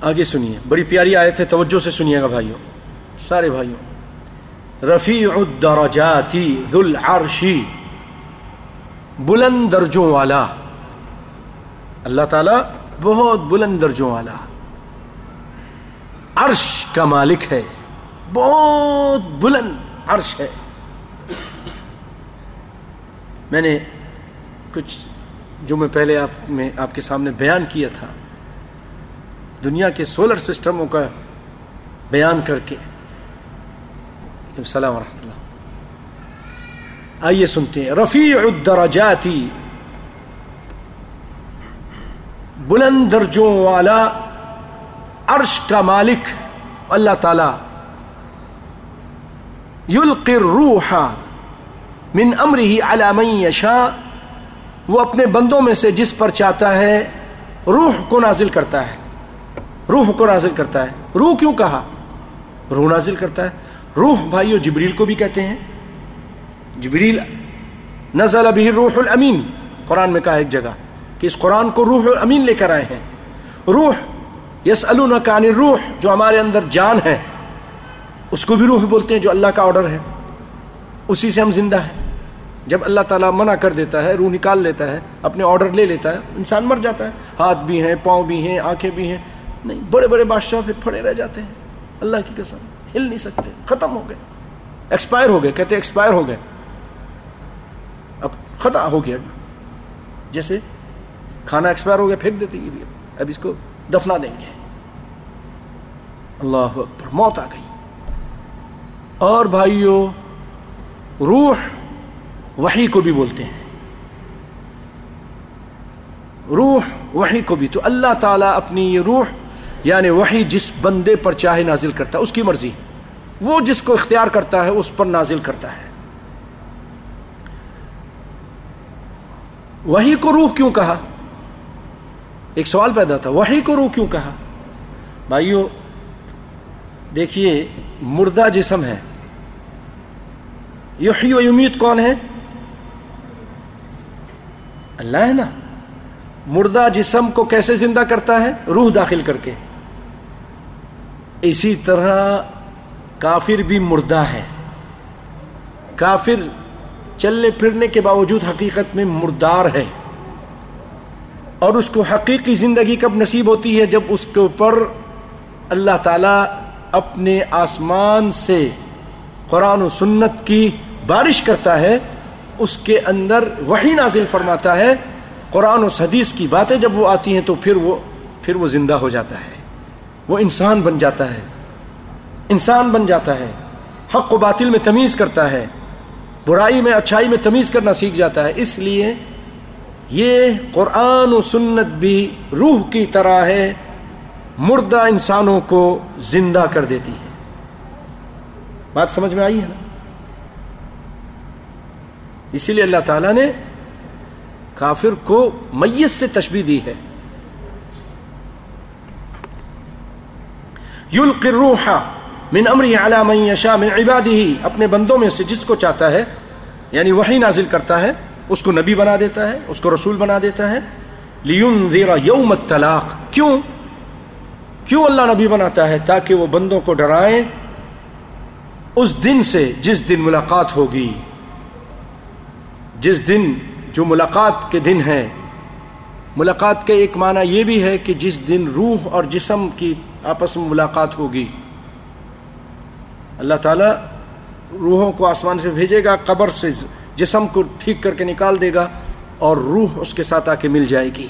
آگے سنیے، بڑی پیاری آئے تھے توجہ سے سنیے گا بھائیوں۔ سارے بھائیوں، رفیع الدرجاتی ذو العرشی بلند درجوں والا۔ اللہ تعالی بہت بلند درجوں والا۔ عرش کا مالک ہے۔ بہت بلند عرش ہے۔ میں نے کچھ جو میں پہلے آپ میں آپ کے سامنے بیان کیا تھا، دنیا کے سولر سسٹموں کا بیان کر کے۔ السلام ورحمۃ اللہ۔ آئیے سنتے ہیں۔ رفیع الدرجاتی۔ بلند درجوں والا عرش کا مالک اللہ تعالی۔ یلقی الروح من امره على من یشاء۔ وہ اپنے بندوں میں سے جس پر چاہتا ہے روح کو نازل کرتا ہے۔ روح کو نازل کرتا ہے۔ روح کیوں کہا؟ روح نازل کرتا ہے۔ روح بھائیو، جبریل کو بھی کہتے ہیں۔ جبریل نزل به روح الامین۔ قرآن میں کہا ایک جگہ۔ کہ اس قرآن کو روح الامین لے کر آئے ہیں۔ روح یس عن الروح، جو ہمارے اندر جان ہے، اس کو بھی روح بولتے ہیں جو اللہ کا آرڈر ہے۔ اسی سے ہم زندہ ہیں۔ جب اللہ تعالیٰ منع کر دیتا ہے، روح نکال لیتا ہے، اپنے آرڈر لے لیتا ہے، انسان مر جاتا ہے۔ ہاتھ بھی ہیں، پاؤں بھی ہیں، آنکھیں بھی ہیں۔ نہیں، بڑے بڑے بادشاہ پھر پھڑے رہ جاتے ہیں۔ اللہ کی قسم، ہل نہیں سکتے، ختم ہو گئے۔ ایکسپائر ہو گئے، کہتے ایکسپائر ہو گئے۔ اب ختم ہو گیا۔ جیسے کھانا ایکسپائر ہو گیا، پھینک دیتے یہ بھی۔ اب اس کو دفنا دیں گے۔ اللہ اکبر، موت آ گئی۔ اور بھائیوں روح وحی کو بھی بولتے ہیں۔ روح وحی کو بھی۔ تو اللہ تعالیٰ اپنی یہ روح یعنی وہی جس بندے پر چاہے نازل کرتا ہے، اس کی مرضی۔ وہ جس کو اختیار کرتا ہے، اس پر نازل کرتا ہے۔ وہی کو روح کیوں کہا؟ ایک سوال پیدا تھا وہی کو روح کیوں کہا؟ بھائیو، دیکھیے، مردہ جسم ہے۔ یحیی و یمیت کون ہے؟ اللہ ہے نا۔ مردہ جسم کو کیسے زندہ کرتا ہے؟ روح داخل کر کے۔ اسی طرح کافر بھی مردہ ہے۔ کافر چلنے پھرنے کے باوجود حقیقت میں مردار ہے۔ اور اس کو حقیقی زندگی کب نصیب ہوتی ہے جب اس کے اوپر اللہ تعالیٰ اپنے آسمان سے قرآن و سنت کی بارش کرتا ہے، اس کے اندر وہی نازل فرماتا ہے، قرآن و حدیث کی باتیں جب وہ آتی ہیں تو پھر وہ پھر وہ زندہ ہو جاتا ہے۔ وہ انسان بن جاتا ہے۔ انسان بن جاتا ہے۔ حق و باطل میں تمیز کرتا ہے۔ برائی میں، اچھائی میں تمیز کرنا سیکھ جاتا ہے۔ اس لیے یہ قرآن و سنت بھی روح کی طرح ہے، مردہ انسانوں کو زندہ کر دیتی ہے۔ بات سمجھ میں آئی ہے نا؟ اسی لیے اللہ تعالیٰ نے کافر کو میت سے تشبیح دی ہے۔ یلقی الروح من امری علی من یشا من عبادی اپنے بندوں میں سے جس کو چاہتا ہے یعنی وہی نازل کرتا ہے اس کو نبی بنا دیتا ہے، اس کو رسول بنا دیتا ہے۔ لینذر یوم الطلاق کیوں؟ کیوں اللہ نبی بناتا ہے؟ تاکہ وہ بندوں کو ڈرائیں۔ اس دن سے جس دن ملاقات ہوگی، جس دن جو ملاقات کے دن ہے ملاقات کا ایک معنی یہ بھی ہے کہ جس دن روح اور جسم کی آپس میں ملاقات ہوگی۔ اللہ تعالیٰ روحوں کو آسمان سے بھیجے گا، قبر سے جسم کو ٹھیک کر کے نکال دے گا اور روح اس کے ساتھ آ کے مل جائے گی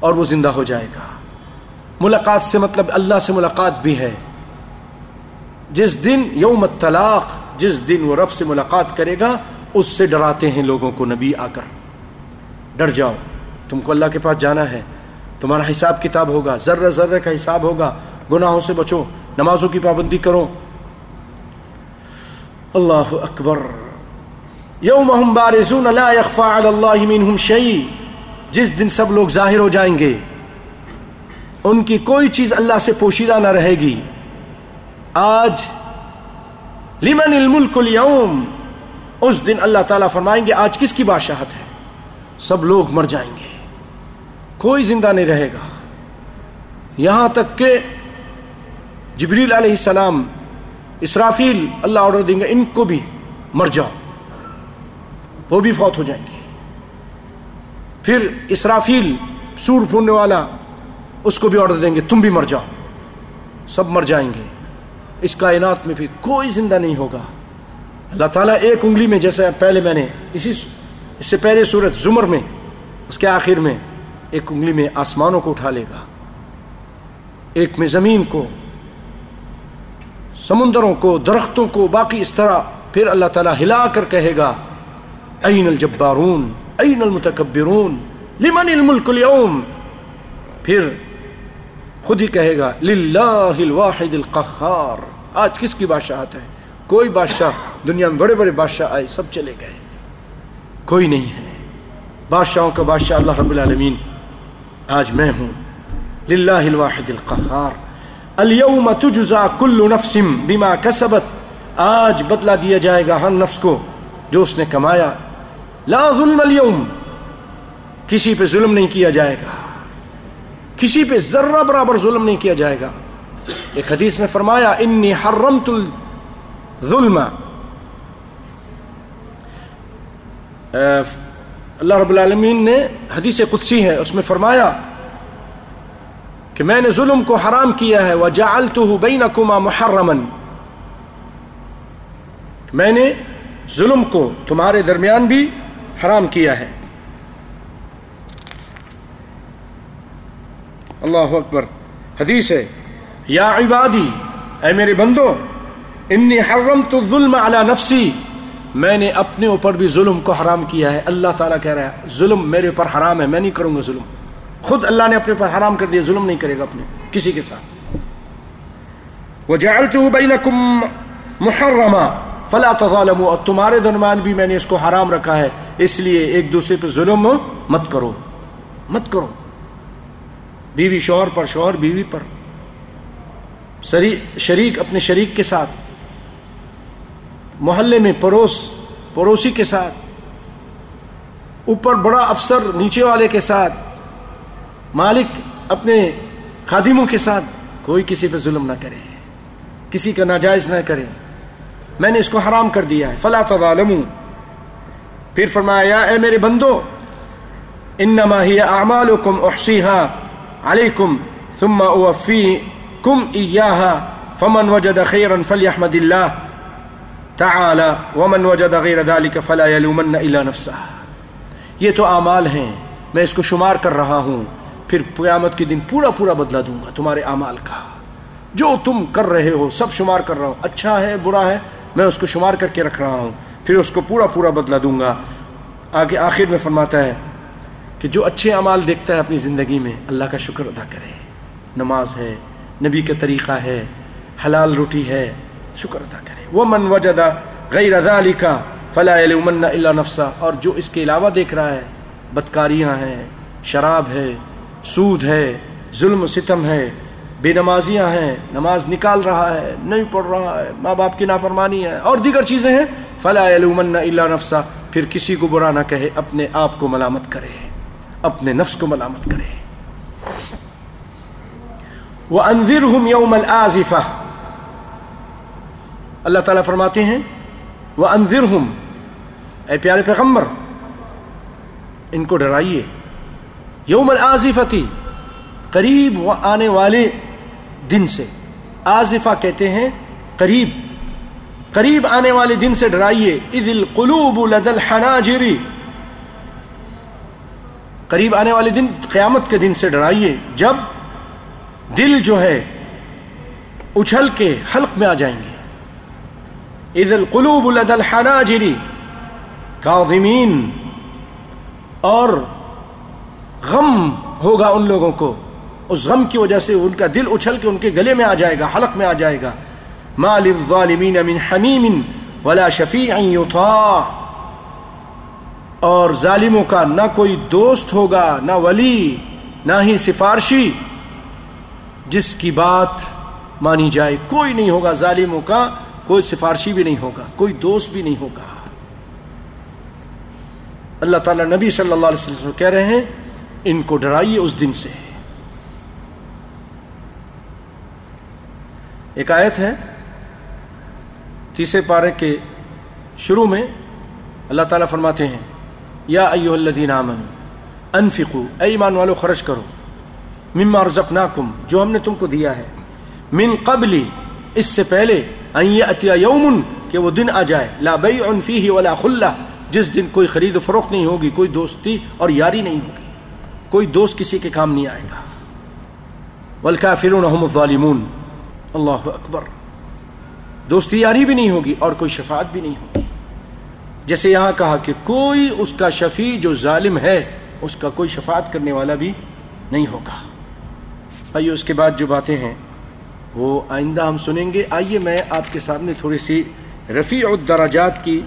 اور وہ زندہ ہو جائے گا۔ ملاقات سے مطلب اللہ سے ملاقات بھی ہے۔ جس دن یوم طلاق جس دن وہ رب سے ملاقات کرے گا، اس سے ڈراتے ہیں لوگوں کو نبی آ کر۔ ڈر جاؤ، تم کو اللہ کے پاس جانا ہے۔ تمہارا حساب کتاب ہوگا، ذرہ ذرہ کا حساب ہوگا۔ گناہوں سے بچو، نمازوں کی پابندی کرو۔ اللہ اکبر۔ یوم بارزون لا يخفى على الله منهم شيء جس دن سب لوگ ظاہر ہو جائیں گے۔ ان کی کوئی چیز اللہ سے پوشیدہ نہ رہے گی۔ آج، لمن الملک اليوم اس دن اللہ تعالیٰ فرمائیں گے، آج کس کی بادشاہت ہے؟ سب لوگ مر جائیں گے۔ کوئی زندہ نہیں رہے گا۔ یہاں تک کہ جبریل علیہ السلام، اسرافیل، اللہ آرڈر دیں گے، ان کو بھی مر جاؤ۔ وہ بھی فوت ہو جائیں گے۔ پھر اسرافیل سور پھوننے والا اس کو بھی آرڈر دیں گے، تم بھی مر جاؤ۔ سب مر جائیں گے۔ اس کائنات میں بھی کوئی زندہ نہیں ہوگا۔ اللہ تعالیٰ ایک انگلی میں، جیسے پہلے میں نے، اسی اس سے پہلے صورت زمر میں، اس کے آخر میں ایک انگلی میں آسمانوں کو اٹھا لے گا۔ ایک میں زمین کو، سمندروں کو، درختوں کو، باقی اس طرح پھر اللہ تعالیٰ ہلا کر کہے گا این الجبارون؟ این المتکبرون لمن الملک اليوم؟ پھر خود ہی کہے گا، للہ الواحد القہار۔ آج کس کی بادشاہت ہے؟ کوئی بادشاہ دنیا میں بڑے بڑے بادشاہ آئے، سب چلے گئے۔ کوئی نہیں ہے۔ بادشاہوں کا بادشاہ اللہ رب العالمین۔ آج میں ہوں۔ للہ الواحد القہار۔ اليوم تجزا کل نفس بما کسبت آج بدلہ دیا جائے گا ہر نفس کو جو اس نے کمایا۔ لا ظلم اليوم۔ کسی پہ ظلم نہیں کیا جائے گا۔ کسی پہ ذرہ برابر ظلم نہیں کیا جائے گا۔ ایک حدیث میں فرمایا، انی حرمت الظلم. اللہ رب العالمین نے حدیث قدسی ہے، اس میں فرمایا کہ میں نے ظلم کو حرام کیا ہے، وَجَعَلْتُهُ بَيْنَكُمَا مُحَرَّمًا۔ میں نے ظلم کو تمہارے درمیان بھی حرام کیا ہے۔ اللہ اکبر۔ حدیث ہے، یا عبادی، اے میرے بندو، انی حرمت الظلم علی نفسی۔ میں نے اپنے اوپر بھی ظلم کو حرام کیا ہے۔ اللہ تعالیٰ کہہ رہا ہے، ظلم میرے اوپر حرام ہے، میں نہیں کروں گا ظلم۔ خود اللہ نے اپنے اوپر حرام کر دیا، ظلم نہیں کرے گا اپنے کسی کے ساتھ۔ وَجَعَلْتُهُ بَيْنَكُمْ مُحَرَّمًا۔ فَلَا تَظَالَمُوا، اور تمہارے درمیان بھی میں نے اس کو حرام رکھا ہے، اس لیے ایک دوسرے پہ ظلم مت کرو۔ مت کرو۔ بیوی شوہر پر، شوہر بیوی پر۔ شریک اپنے شریک کے ساتھ۔ محلے میں پڑوس، پڑوسی کے ساتھ۔ اوپر بڑا افسر، نیچے والے کے ساتھ۔ مالک اپنے خادموں کے ساتھ۔ کوئی کسی پہ ظلم نہ کرے۔ کسی کا ناجائز نہ کرے۔ میں نے اس کو حرام کر دیا ہے۔ فلا تظالموا پھر فرمایا اے میرے بندو، انما ہی اعمالکم احصیها علیکم ثم اوفیکم ایاہا فمن وجد خیرا فلیحمد اللہ تعالی ومن وجد غیر ذلك فلا يلومن الا نفسه یہ تو اعمال ہیں، میں اس کو شمار کر رہا ہوں۔ پھر قیامت کے دن پورا پورا بدلہ دوں گا تمہارے اعمال کا۔ جو تم کر رہے ہو، سب شمار کر رہا ہوں۔ اچھا ہے، برا ہے؟ میں اس کو شمار کر کے رکھ رہا ہوں، پھر اس کو پورا پورا بدلہ دوں گا۔ آگے آخر میں فرماتا ہے کہ جو اچھے اعمال دیکھتا ہے اپنی زندگی میں، اللہ کا شکر ادا کرے۔ نماز ہے، نبی کا طریقہ ہے، حلال روٹی ہے، شکر ادا کرے۔ وہ من وجدہ غیر ذالی کا فلاح المن اللہ نفسہ اور جو اس کے علاوہ دیکھ رہا ہے، بدکاریاں ہیں، شراب ہے، سود ہے، ظلم و ستم ہے بے نمازیاں ہیں، نماز نکال رہا ہے، نہیں پڑھ رہا ہے ماں باپ کی نافرمانی ہے، اور دیگر چیزیں ہیں۔ فلا علومن اللہ نفسا پھر کسی کو برا نہ کہے، اپنے آپ کو ملامت کرے، اپنے نفس کو ملامت کرے۔ وہ انضر ہوں یوم اللہ تعالیٰ فرماتے ہیں وہ انضر ہوں اے پیارے پیغمبر، ان کو ڈرائیے۔ یوم الآزفتی قریب آنے والے دن سے۔ آزفہ کہتے ہیں، قریب قریب آنے والے دن سے ڈرائیے، اذ القلوب لد الحناجری قریب آنے والے دن، قیامت کے دن سے ڈرائیے، جب دل جو ہے اچھل کے حلق میں آ جائیں گے۔ اذ القلوب لد الحناجری کاظمین اور غم ہوگا ان لوگوں کو۔ اس غم کی وجہ سے ان کا دل اچھل کے ان کے گلے میں آ جائے گا، حلق میں آ جائے گا۔ مال الظالمین من حمیم ولا شفیع یطاع اور ظالموں کا نہ کوئی دوست ہوگا، نہ ولی، نہ ہی سفارشی، جس کی بات مانی جائے۔ کوئی نہیں ہوگا ظالموں کا، کوئی سفارشی بھی نہیں ہوگا، کوئی دوست بھی نہیں ہوگا۔ اللہ تعالیٰ نبی صلی اللہ علیہ وسلم کہہ رہے ہیں، ان کو ڈرائیے اس دن سے۔ ایک آیت ہے تیسرے پارے کے شروع میں اللہ تعالیٰ فرماتے ہیں، یا ایو الذین آمنوا انفقو اے ایمان والو، خرچ کرو، مما رزقناکم، جو ہم نے تم کو دیا ہے۔ من قبلی اس سے پہلے، ان یأتی یوم کہ وہ دن آ جائے، لا بیع فیہ ولا خلہ، جس دن کوئی خرید و فروخت نہیں ہوگی، کوئی دوستی اور یاری نہیں ہوگی، کوئی دوست کسی کے کام نہیں آئے گا۔ والکافرون هم الظالمون۔ اللہ اکبر۔ دوستی یاری بھی نہیں ہوگی اور کوئی شفاعت بھی نہیں ہوگی۔ جیسے یہاں کہا کہ کوئی اس کا شفیع جو ظالم ہے، اس کا کوئی شفاعت کرنے والا بھی نہیں ہوگا۔ آئیے اس کے بعد جو باتیں ہیں، وہ آئندہ ہم سنیں گے۔ آئیے میں آپ کے سامنے تھوڑی سی رفیع الدراجات کی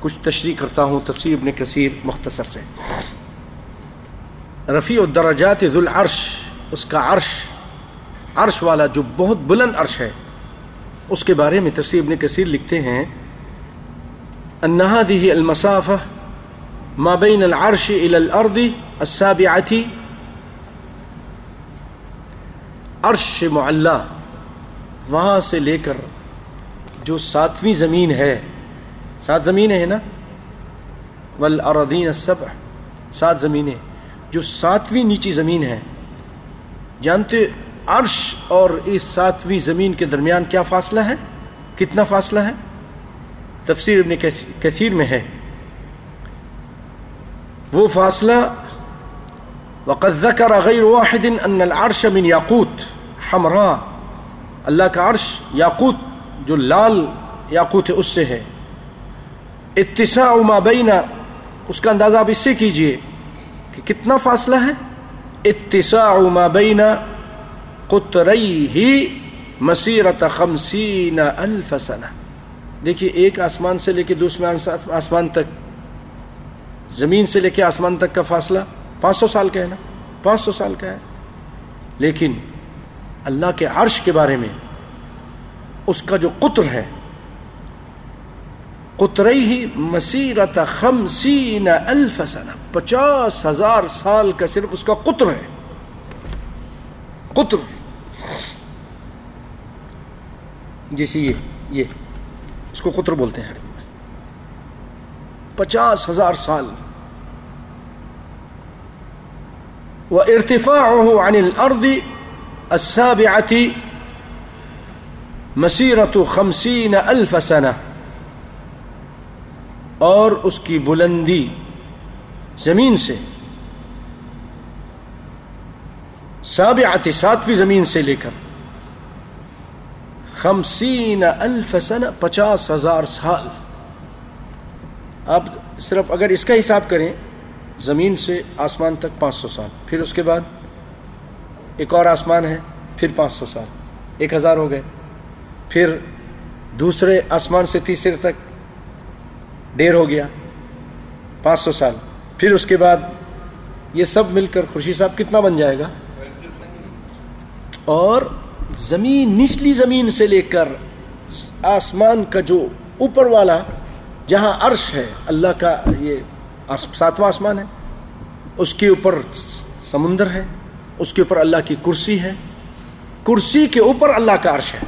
کچھ تشریح کرتا ہوں، تفسیر ابن کثیر مختصر سے۔ رفیع الدرجات ذو العرش اس کا عرش۔ عرش والا جو بہت بلند عرش ہے، اس کے بارے میں تفسیر ابن کثیر لکھتے ہیں، ان هذه المسافه ما بين العرش الى الارض السابعه عرش معلّہ وہاں سے لے کر جو ساتویں زمین ہے، سات زمینیں ہیں نا؟ والارضین السبع، سات زمینیں، جو ساتویں نیچی زمین ہے۔ جانتے عرش اور اس ساتویں زمین کے درمیان کیا فاصلہ ہے؟ کتنا فاصلہ ہے؟ تفسیر ابن کثیر میں ہے۔ وہ فاصلہ، وقد ذکر غیر واحد ان العرش من یاقوت حمراء۔ اللہ کا عرش یاقوت، جو لال یاقوت ہے اس سے ہے۔ اتساع ما بین، اس کا اندازہ آپ اس سے کیجیے کہ کتنا فاصلہ ہے؟ اتساع ما بین قطریہ مسیرت خمسین الف سنہ دیکھیے، ایک آسمان سے لے کے دوسرے آسمان تک، زمین سے لے کے آسمان تک کا فاصلہ پانچ سو سال کا ہے نا؟ پانچ سو سال کا ہے۔ لیکن اللہ کے عرش کے بارے میں اس کا جو قطر ہے قطرئی ہی مسیرت خمسین الف سنہ پچاس ہزار سال کا صرف اس کا قطر ہے۔ قطر۔ جیسے یہ یہ، اس کو قطر بولتے ہیں عربی میں۔ پچاس ہزار سال۔ وہ ارتفاع عن الارض السابعة مسیرت خمسین الف سنہ اور اس کی بلندی زمین سے۔ سابعت ساتویں زمین سے لے کر خمسین الف سن پچاس ہزار سال۔ اب صرف اگر اس کا حساب کریں، زمین سے آسمان تک پانچ سو سال۔ پھر اس کے بعد ایک اور آسمان ہے، پھر پانچ سو سال۔ ایک ہزار ہو گئے۔ پھر دوسرے آسمان سے تیسرے تک ڈیر ہو گیا، پانچ سو سال۔ پھر اس کے بعد یہ سب مل کر خوشی صاحب کتنا بن جائے گا؟ اور زمین، نچلی زمین سے لے کر آسمان کا جو اوپر والا، جہاں عرش ہے، اللہ کا یہ ساتواں آسمان ہے، اس کے اوپر سمندر ہے، اس کے اوپر اللہ کی کرسی ہے، کرسی کے اوپر اللہ کا عرش ہے۔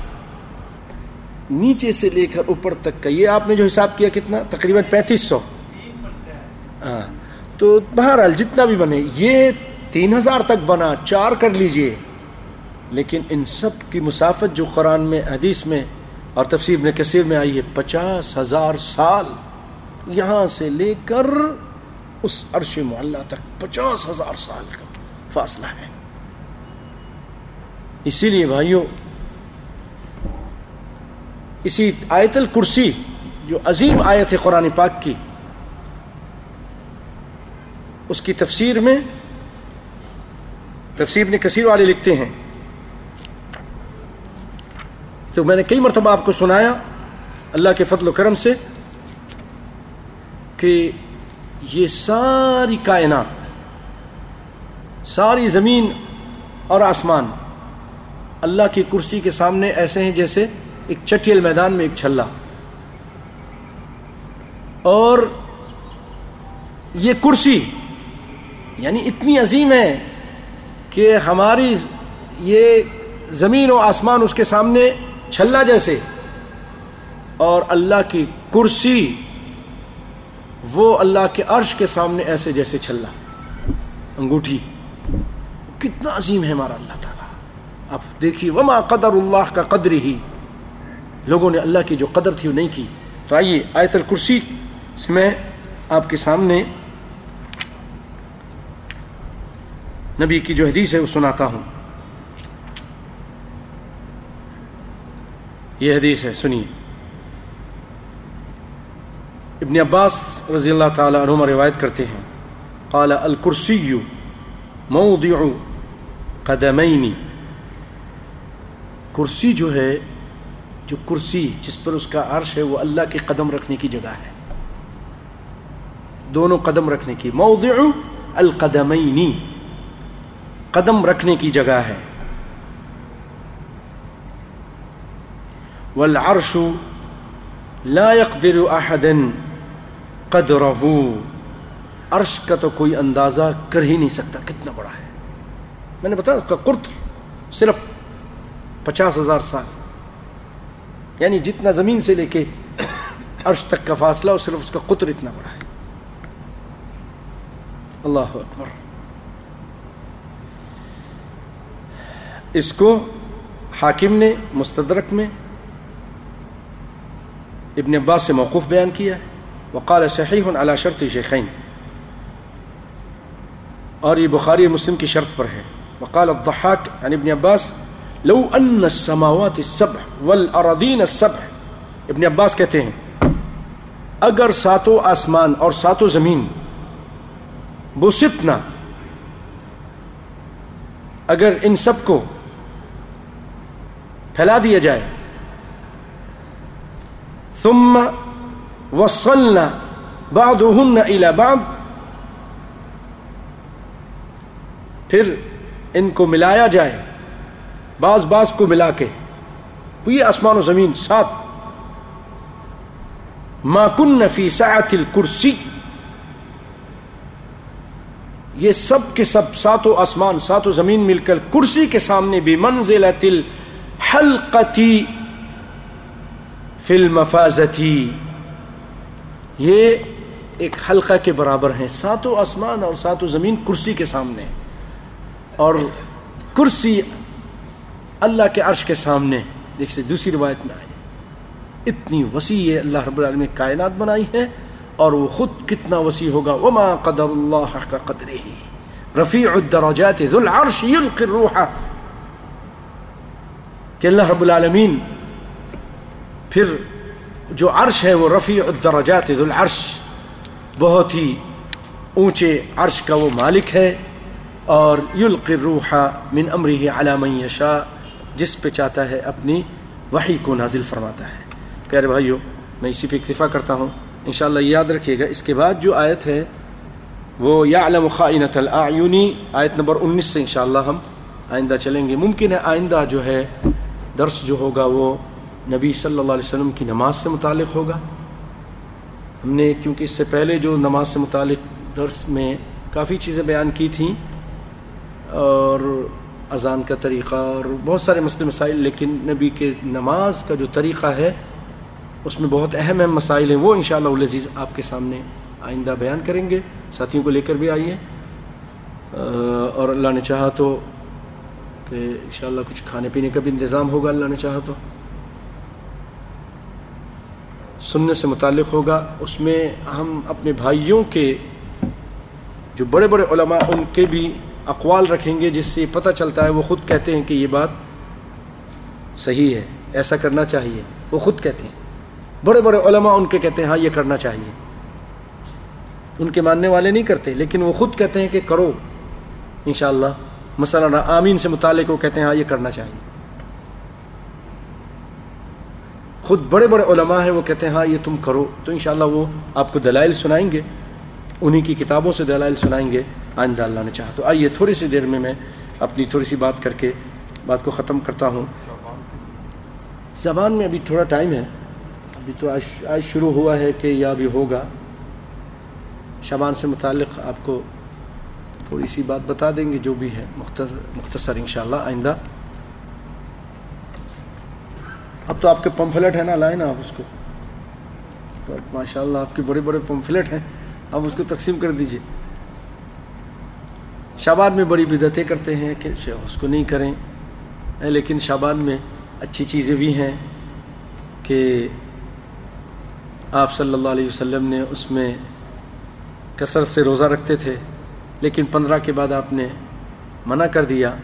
نیچے سے لے کر اوپر تک کا یہ آپ نے جو حساب کیا کتنا؟ تقریباً پینتیس سو۔ ہاں۔ تو بہرحال جتنا بھی بنے، یہ تین ہزار تک بنا، چار کر لیجیے۔ لیکن ان سب کی مسافت جو قرآن میں، حدیث میں اور تفسیر میں کثیر میں آئی ہے، پچاس ہزار سال یہاں سے لے کر اس عرش معلّہ تک پچاس ہزار سال کا فاصلہ ہے۔ اسی لیے بھائیوں اسی آیت الکرسی جو عظیم آیت ہے قرآن پاک کی، اس کی تفسیر میں تفسیر نے کثیر والے لکھتے ہیں۔ تو میں نے کئی مرتبہ آپ کو سنایا اللہ کے فضل و کرم سے کہ یہ ساری کائنات، ساری زمین اور آسمان اللہ کی کرسی کے سامنے ایسے ہیں جیسے ایک چٹیل میدان میں ایک چھلا۔ اور یہ کرسی یعنی اتنی عظیم ہے کہ ہماری یہ زمین و آسمان اس کے سامنے چھلا جیسے اور اللہ کی کرسی وہ اللہ کے عرش کے سامنے ایسے جیسے چھلا۔ انگوٹھی۔ کتنا عظیم ہے ہمارا اللہ تعالیٰ۔ اب دیکھیے، وما قدر اللہ کا قدر ہی لوگوں نے اللہ کی جو قدر تھی وہ نہیں کی۔ تو آئیے، آیت الکرسی سے میں آپ کے سامنے نبی کی جو حدیث ہے وہ سناتا ہوں۔ یہ حدیث ہے، سنیے۔ ابن عباس رضی اللہ تعالی عنہما روایت کرتے ہیں۔ قال الکرسی موضع قدمینی کرسی جو ہے، جو کرسی جس پر اس کا عرش ہے، وہ اللہ کے قدم رکھنے کی جگہ ہے۔ دونوں قدم رکھنے کی۔ موضع القدمینی قدم رکھنے کی جگہ ہے۔ والعرش لا يقدر أحد قدره. عرش کا تو کوئی اندازہ کر ہی نہیں سکتا کتنا بڑا ہے۔ میں نے بتایا کہ قرطر صرف پچاس ہزار سال۔ یعنی جتنا زمین سے لے کے عرش تک کا فاصلہ اور صرف اس کا قطر اتنا بڑا ہے۔ اللہ اکبر۔ اس کو حاکم نے مستدرک میں ابن عباس سے موقف بیان کیا ہے وقال صحیح على شرط شیخین۔ اور یہ بخاری مسلم کی شرط پر ہے۔ وقال الضحاک عن ابن عباس، لو ان السماوات السبع والارضین السبع۔ ابن عباس کہتے ہیں، اگر ساتوں آسمان اور ساتوں زمین بستنا اگر ان سب کو پھیلا دیا جائے ثم وصلنا بعضهن الى بعض. پھر ان کو ملایا جائے، بعض بعض کو ملا کے۔ تو یہ آسمان و زمین سات۔ ما کن فی سعت الکرسی یہ سب کے سب ساتوں آسمان، ساتوں زمین مل کر کرسی کے سامنے بھی منزلت الحلقتی۔ فی المفازتی۔ یہ ایک حلقہ کے برابر ہیں۔ ساتوں آسمان اور ساتوں زمین کرسی کے سامنے۔ اور کرسی اللہ کے عرش کے سامنے۔ دیکھ دوسری روایت میں آئی اتنی وسیع ہے، اللہ رب العالمین نے کائنات بنائی ہے اور وہ خود کتنا وسیع ہوگا۔ وما قدر اللہ کا قدر ہی رفیع الدرجات ذو العرش یلقی الروح۔ کہ اللہ رب العالمین پھر جو عرش ہے وہ رفیع الدرجات ذو العرش، بہت ہی اونچے عرش کا وہ مالک ہے، اور یلقی الروح من امرہ علی من یشاء، جس پہ چاہتا ہے اپنی وحی کو نازل فرماتا ہے۔ پیارے بھائیو، میں اسی پہ اکتفا کرتا ہوں۔ انشاءاللہ یاد رکھیے گا، اس کے بعد جو آیت ہے، وہ یعلم خائنت الاعینی آیت نمبر انیس سے انشاءاللہ ہم آئندہ چلیں گے۔ ممکن ہے آئندہ جو ہے، درس جو ہوگا وہ نبی صلی اللہ علیہ وسلم کی نماز سے متعلق ہوگا۔ ہم نے کیونکہ اس سے پہلے جو نماز سے متعلق درس میں کافی چیزیں بیان کی تھیں اور اذان کا طریقہ اور بہت سارے مسئلے مسائل، لیکن نبی کے نماز کا جو طریقہ ہے، اس میں بہت اہم اہم مسائل ہیں، وہ انشاءاللہ شاء العزیز آپ کے سامنے آئندہ بیان کریں گے۔ ساتھیوں کو لے کر بھی آئیے۔ اور اللہ نے چاہا تو کہ انشاءاللہ کچھ کھانے پینے کا بھی انتظام ہوگا، اللہ نے چاہا تو۔ سننے سے متعلق ہوگا، اس میں ہم اپنے بھائیوں کے جو بڑے بڑے علماء، ان کے بھی اقوال رکھیں گے، جس سے پتہ چلتا ہے وہ خود کہتے ہیں کہ یہ بات صحیح ہے، ایسا کرنا چاہیے۔ وہ خود کہتے ہیں۔ بڑے بڑے علماء ان کے کہتے ہیں ہاں یہ کرنا چاہیے۔ ان کے ماننے والے نہیں کرتے، لیکن وہ خود کہتے ہیں کہ کرو۔ انشاءاللہ، مثلا آمین سے متعلق وہ کہتے ہیں ہاں یہ کرنا چاہیے۔ خود بڑے بڑے علماء ہیں، وہ کہتے ہیں ہاں یہ تم کرو۔ تو انشاءاللہ وہ آپ کو دلائل سنائیں گے۔ انہی کی کتابوں سے دلائل سنائیں گے، آئندہ اللہ نے چاہا۔ تو آئیے تھوڑی سی دیر میں میں اپنی تھوڑی سی بات کر کے بات کو ختم کرتا ہوں۔ زبان میں ابھی تھوڑا ٹائم ہے۔ ابھی تو آج آج شروع ہوا ہے کہ یا ابھی ہوگا۔ شبان سے متعلق آپ کو تھوڑی سی بات بتا دیں گے، جو بھی ہے۔ مختصر مختصر انشاءاللہ آئندہ۔ اب تو آپ کے پمفلٹ ہیں نا، لائیں نا آپ اس کو۔ ماشاء اللہ آپ کے بڑے بڑے پمفلٹ ہیں۔ آپ اس کو تقسیم کر دیجیے۔ شابان میں بڑی بدتیں کرتے ہیں کہ اس کو نہیں کریں۔ لیکن شابان میں اچھی چیزیں بھی ہیں کہ آپ صلی اللہ علیہ وسلم نے اس میں کثرت سے روزہ رکھتے تھے، لیکن پندرہ کے بعد آپ نے منع کر دیا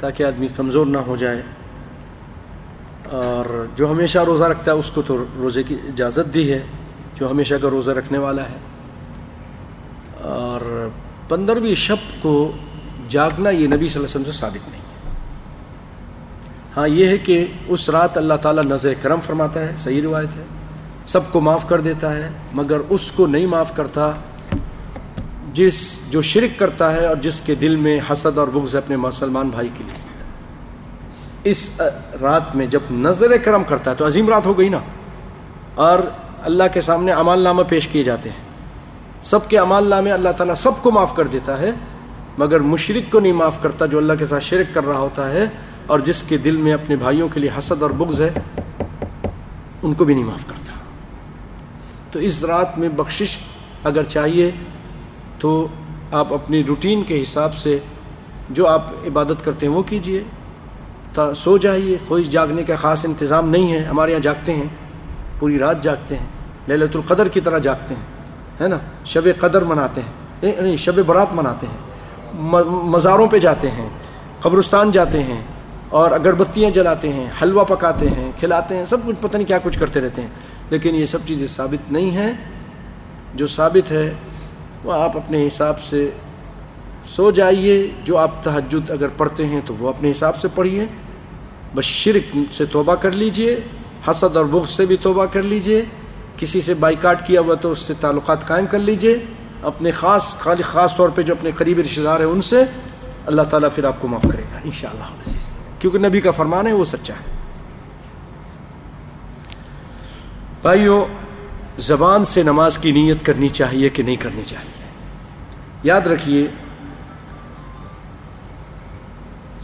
تاکہ آدمی کمزور نہ ہو جائے۔ اور جو ہمیشہ روزہ رکھتا ہے، اس کو تو روزے کی اجازت دی ہے۔ جو ہمیشہ کا روزہ رکھنے والا ہے۔ اور پندرہویں شب کو جاگنا یہ نبی صلی اللہ علیہ وسلم سے ثابت نہیں۔ ہے ہاں یہ ہے کہ اس رات اللہ تعالیٰ نظر کرم فرماتا ہے، صحیح روایت ہے۔ سب کو معاف کر دیتا ہے، مگر اس کو نہیں معاف کرتا جس، جو شرک کرتا ہے اور جس کے دل میں حسد اور بغض ہے اپنے مسلمان بھائی کے لیے۔ اس رات میں جب نظر کرم کرتا ہے تو عظیم رات ہو گئی نا۔ اور اللہ کے سامنے امال نامہ پیش کیے جاتے ہیں۔ سب کے امال نامے اللہ تعالیٰ سب کو معاف کر دیتا ہے، مگر مشرق کو نہیں معاف کرتا جو اللہ کے ساتھ شرک کر رہا ہوتا ہے، اور جس کے دل میں اپنے بھائیوں کے لیے حسد اور بغض ہے، ان کو بھی نہیں معاف کرتا۔ تو اس رات میں بخشش اگر چاہیے تو آپ اپنی روٹین کے حساب سے جو آپ عبادت کرتے ہیں وہ کیجیے۔ سو جائیے، کوئی جاگنے کا خاص انتظام نہیں ہے، ہمارے یہاں جاگتے ہیں، پوری رات جاگتے ہیں للت القدر کی طرح جاگتے ہیں، ہے نا؟ شب قدر مناتے ہیں نہیں شب برات مناتے ہیں مزاروں پہ جاتے ہیں، قبرستان جاتے ہیں، اور اگربتیاں جلاتے ہیں، حلوہ پکاتے ہیں، کھلاتے ہیں، سب کچھ، پتہ نہیں کیا کچھ کرتے رہتے ہیں۔ لیکن یہ سب چیزیں ثابت نہیں ہیں۔ جو ثابت ہے، وہ آپ اپنے حساب سے سو جائیے جو آپ تحجد اگر پڑھتے ہیں تو وہ اپنے حساب سے پڑھیے۔ بس شرک سے توبہ کر لیجیے، حسد اور بغض سے بھی توبہ کر لیجیے۔ کسی سے بائیکاٹ کیا ہوا تو اس سے تعلقات قائم کر لیجیے۔ اپنے خاص، خالی خاص طور پہ جو اپنے قریبی رشتہ دار ہیں ان سے اللہ تعالیٰ پھر آپ کو معاف کرے گا، انشاءاللہ عزیز۔ کیونکہ نبی کا فرمان ہے، وہ سچا ہے۔ بھائیو، زبان سے نماز کی نیت کرنی چاہیے کہ نہیں کرنی چاہیے؟ یاد رکھیے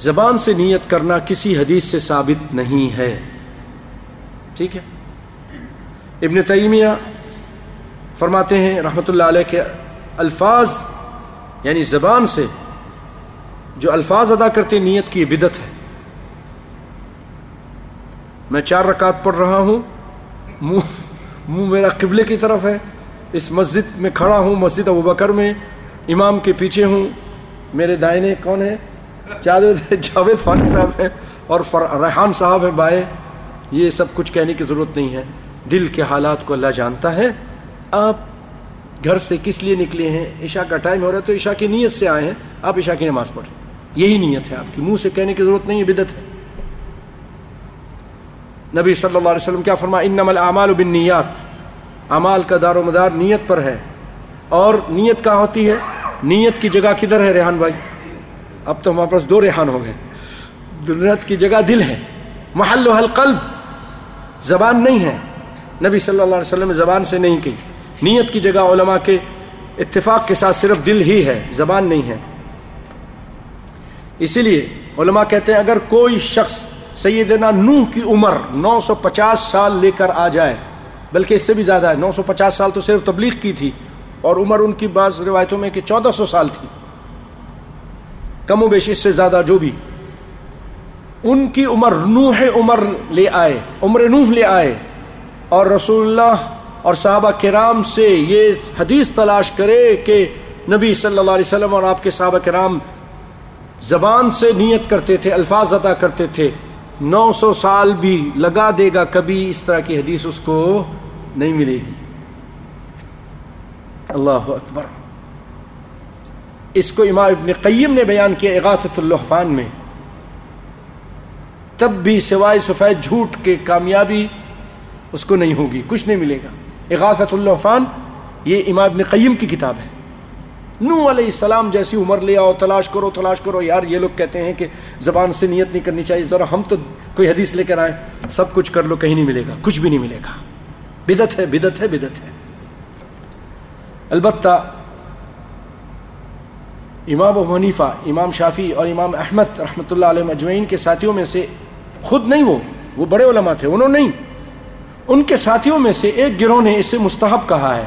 زبان سے نیت کرنا کسی حدیث سے ثابت نہیں ہے۔ ٹھیک ہے؟ ابن تیمیہ فرماتے ہیں رحمۃ اللہ علیہ کے الفاظ یعنی زبان سے جو الفاظ ادا کرتے نیت کی بدت ہے۔ میں چار رکعت پڑھ رہا ہوں، منہ منہ میرا قبلے کی طرف ہے۔ اس مسجد میں کھڑا ہوں، مسجد ابو بکر میں، امام کے پیچھے ہوں۔ میرے دائنے کون ہے جاوید جاوید فانی صاحب ہے اور ریحان صاحب ہے بائے یہ سب کچھ کہنے کی ضرورت نہیں ہے۔ دل کے حالات کو اللہ جانتا ہے۔ آپ گھر سے کس لیے نکلے ہیں؟ عشاء کا ٹائم ہو رہا ہے تو عشاء کی نیت سے آئے ہیں۔ آپ عشاء کی نماز پڑھیں یہی نیت ہے آپ کی۔ منہ سے کہنے کی ضرورت نہیں ہے بدت ہے۔ نبی صلی اللہ علیہ وسلم کیا فرما انما الاعمال بالنیات۔ اعمال کا دار و مدار نیت پر ہے۔ اور نیت کہاں ہوتی ہے؟ نیت کی جگہ کدھر ہے ریحان بھائی؟ اب تو ہمارے پاس دو ریحان ہو گئے۔ نیت کی جگہ دل ہے، محل و حل قلب۔ زبان نہیں ہے۔ نبی صلی اللہ علیہ وسلم زبان سے نہیں کہی نیت کی جگہ علماء کے اتفاق کے ساتھ صرف دل ہی ہے، زبان نہیں ہے۔ اسی لیے علماء کہتے ہیں، اگر کوئی شخص سیدنا نوح کی عمر نو سو پچاس سال لے کر آ جائے، بلکہ اس سے بھی زیادہ ہے، نو سو پچاس سال تو صرف تبلیغ کی تھی، اور عمر ان کی بعض روایتوں میں کہ چودہ سو سال تھی۔ کم و بیش اس سے زیادہ جو بھی، ان کی عمر نوح عمر لے آئے، عمر نوح لے آئے۔ اور رسول اللہ اور صحابہ کرام سے یہ حدیث تلاش کرے کہ نبی صلی اللہ علیہ وسلم اور آپ کے صحابہ کرام زبان سے نیت کرتے تھے، الفاظ ادا کرتے تھے۔ نو سو سال بھی لگا دے گا، کبھی اس طرح کی حدیث اس کو نہیں ملے گی۔ اللہ اکبر۔ اس کو امام ابن قیم نے بیان کیا اغاثت اللحفان میں۔ تب بھی سوائے سفید جھوٹ کے کامیابی اس کو نہیں ہوگی، کچھ نہیں ملے گا۔ اغاثت اللحفان یہ امام ابن قیم کی کتاب ہے۔ نو علیہ السلام جیسی عمر لے آؤ، تلاش کرو تلاش کرو۔ یار، یہ لوگ کہتے ہیں کہ زبان سے نیت نہیں کرنی چاہیے، ذرا ہم تو کوئی حدیث لے کر آئیں۔ سب کچھ کر لو، کہیں نہیں ملے گا، کچھ بھی نہیں ملے گا۔ بدت ہے بدت ہے بدت ہے۔ البتہ امام ابو حنیفہ، امام شافی اور امام احمد رحمۃ اللہ علیہ مجمعین کے ساتھیوں میں سے خود نہیں وہ وہ بڑے علماء تھے، انہوں نہیں۔ ان کے ساتھیوں میں سے ایک گروہ نے اسے مستحب کہا ہے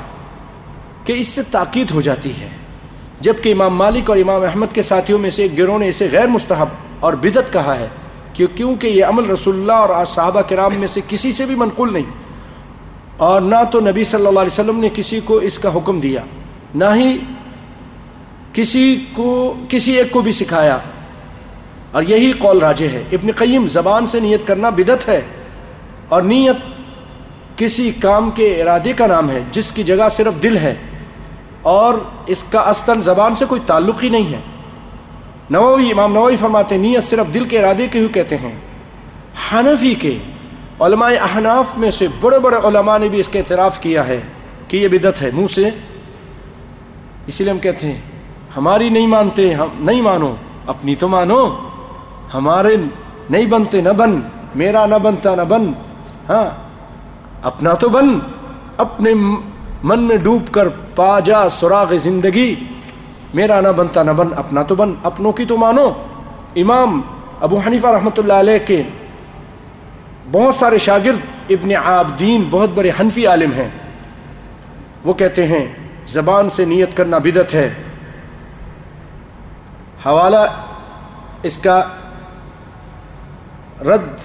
کہ اس سے تاکید ہو جاتی ہے۔ جبکہ امام مالک اور امام احمد کے ساتھیوں میں سے ایک گروہ نے اسے غیر مستحب اور بدت کہا ہے کہ کیونکہ یہ عمل رسول اللہ اور صحابہ کرام میں سے کسی سے بھی منقول نہیں اور نہ تو نبی صلی اللہ علیہ وسلم نے کسی کو اس کا حکم دیا، نہ ہی کسی کو کسی ایک کو بھی سکھایا۔ اور یہی قول راجے ہے۔ ابن قیم زبان سے نیت کرنا بدت ہے۔ اور نیت کسی کام کے ارادے کا نام ہے، جس کی جگہ صرف دل ہے۔ اور اس کا استن زبان سے کوئی تعلق ہی نہیں ہے۔ نووی، امام نووی فرماتے نیت صرف دل کے ارادے کے ہی کہتے ہیں۔ حنفی کے علماء احناف میں سے بڑے بڑے علماء نے بھی اس کا اعتراف کیا ہے کہ یہ بدت ہے۔ منہ سے۔ اسی لیے ہم کہتے ہیں ہماری نہیں مانتے، ہم نہیں مانو، اپنی تو مانو۔ ہمارے نہیں بنتے، نہ بن۔ میرا نہ بنتا، نہ بن۔ ہاں اپنا تو بن۔ اپنے من میں ڈوب کر پا جا سراغ زندگی۔ میرا نہ بنتا، نہ بن۔ اپنا تو بن۔ اپنوں کی تو مانو۔ امام ابو حنیفہ رحمۃ اللہ علیہ کے بہت سارے شاگرد ابن عابدین بہت بڑے حنفی عالم ہیں۔ وہ کہتے ہیں، زبان سے نیت کرنا بدت ہے۔ حوالہ اس کا رد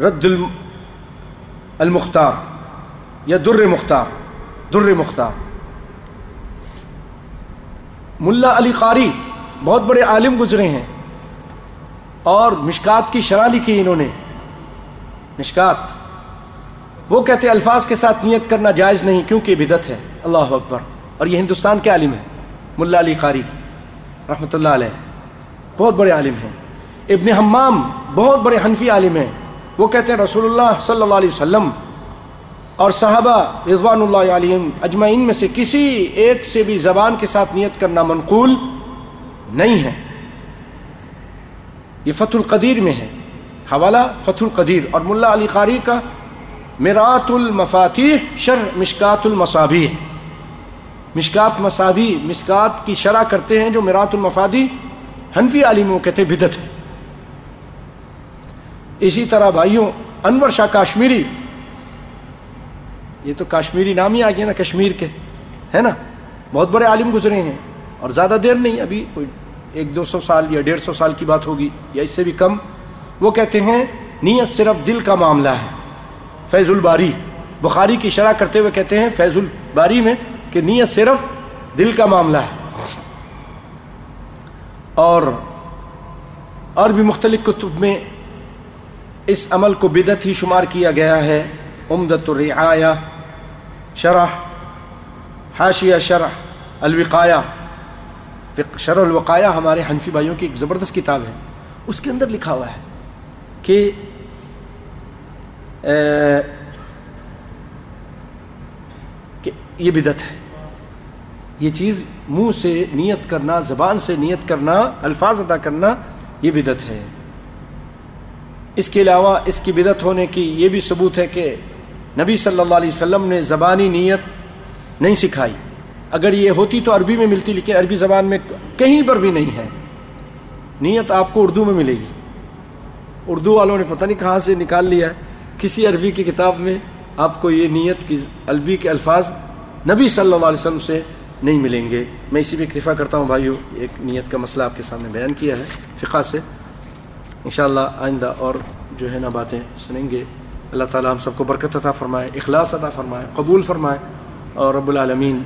رد المختار، یا در مختار در مختار۔ ملا علی قاری بہت بڑے عالم گزرے ہیں اور مشکات کی شرح لکھی انہوں نے۔ مشکات، وہ کہتے الفاظ کے ساتھ نیت کرنا جائز نہیں کیونکہ بدت ہے۔ اللہ اکبر، اور یہ ہندوستان کے عالم ہیں۔ ملا علی قاری۔ رحمۃ اللہ علیہ، بہت بڑے عالم ہیں۔ ابن حمام بہت بڑے حنفی عالم ہیں۔ وہ کہتے ہیں رسول اللہ صلی اللہ علیہ وسلم اور صحابہ رضوان اللہ علیہ اجمعین میں سے کسی ایک سے بھی زبان کے ساتھ نیت کرنا منقول نہیں ہے۔ یہ فتح القدیر میں ہے۔ حوالہ فتح القدیر اور ملا علی قاری کا میرات المفاتیح شر مشکات المصابی مشکات مصابی مشکات کی شرح کرتے ہیں جو میرات المفادی حنفی عالم کہتے بدت ہے اسی طرح بھائیوں، انور شاہ کاشمیری، یہ تو کاشمیری نام ہی آ گیا نا، کشمیر کے، ہے نا؟ بہت بڑے عالم گزرے ہیں اور زیادہ دیر نہیں، ابھی کوئی ایک دو سو سال یا ڈیڑھ سو سال کی بات ہوگی یا اس سے بھی کم۔ وہ کہتے ہیں، نیت صرف دل کا معاملہ ہے۔ فیض الباری، بخاری کی شرح کرتے ہوئے کہتے ہیں، فیض الباری میں کہ نیت صرف دل کا معاملہ ہے۔ اور اور بھی مختلف کتب میں اس عمل کو بدت ہی شمار کیا گیا ہے۔ عمدت الرعایہ شرح، حاشیہ شرح الوقایہ شرح الوقایہ ہمارے حنفی بھائیوں کی ایک زبردست کتاب ہے۔ اس کے اندر لکھا ہوا ہے کہ کہ یہ بدت ہے۔ یہ چیز منہ سے نیت کرنا، زبان سے نیت کرنا، الفاظ ادا کرنا، یہ بدت ہے۔ اس کے علاوہ اس کی بدت ہونے کی یہ بھی ثبوت ہے کہ نبی صلی اللہ علیہ وسلم نے زبانی نیت نہیں سکھائی۔ اگر یہ ہوتی تو عربی میں ملتی، لیکن عربی زبان میں کہیں پر بھی نہیں ہے۔ نیت آپ کو اردو میں ملے گی۔ اردو والوں نے پتہ نہیں کہاں سے نکال لیا ہے۔ کسی عربی کی کتاب میں آپ کو یہ نیت کی، عربی کے الفاظ نبی صلی اللہ علیہ وسلم سے نہیں ملیں گے۔ میں اسی پہ اکتفا کرتا ہوں بھائیو، ایک نیت کا مسئلہ آپ کے سامنے بیان کیا ہے، فقہ سے۔ انشاءاللہ آئندہ اور جو ہے نا باتیں سنیں گے۔ اللہ تعالیٰ ہم سب کو برکت عطا فرمائے، اخلاص عطا فرمائے، قبول فرمائے۔ اور رب العالمین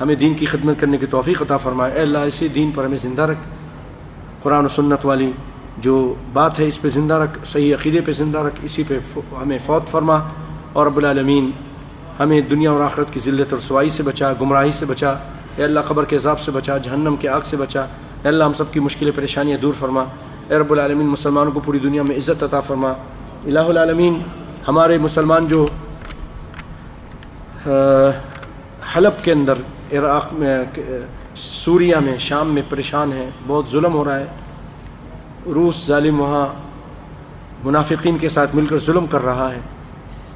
ہمیں دین کی خدمت کرنے کی توفیق عطا فرمائے۔ اے اللہ، اسی دین پر ہمیں زندہ رکھ۔ قرآن و سنت والی جو بات ہے، اس پہ زندہ رکھ۔ صحیح عقیدے پہ زندہ رکھ۔ اسی پہ ہمیں فوت فرما۔ اور رب العالمین ہمیں دنیا اور آخرت کی ذلت اور سوائی سے بچا، گمراہی سے بچا۔ اے اللہ قبر کے عذاب سے بچا، جہنم کے آگ سے بچا۔ اے اللہ ہم سب کی مشکلیں، پریشانیاں دور فرما۔ اے رب العالمین، مسلمانوں کو پوری دنیا میں عزت عطا فرما۔ الہ العالمین، ہمارے مسلمان جو حلب کے اندر، عراق میں سوریا میں، شام میں پریشان ہیں، بہت ظلم ہو رہا ہے۔ روس ظالم وہاں منافقین کے ساتھ مل کر ظلم کر رہا ہے۔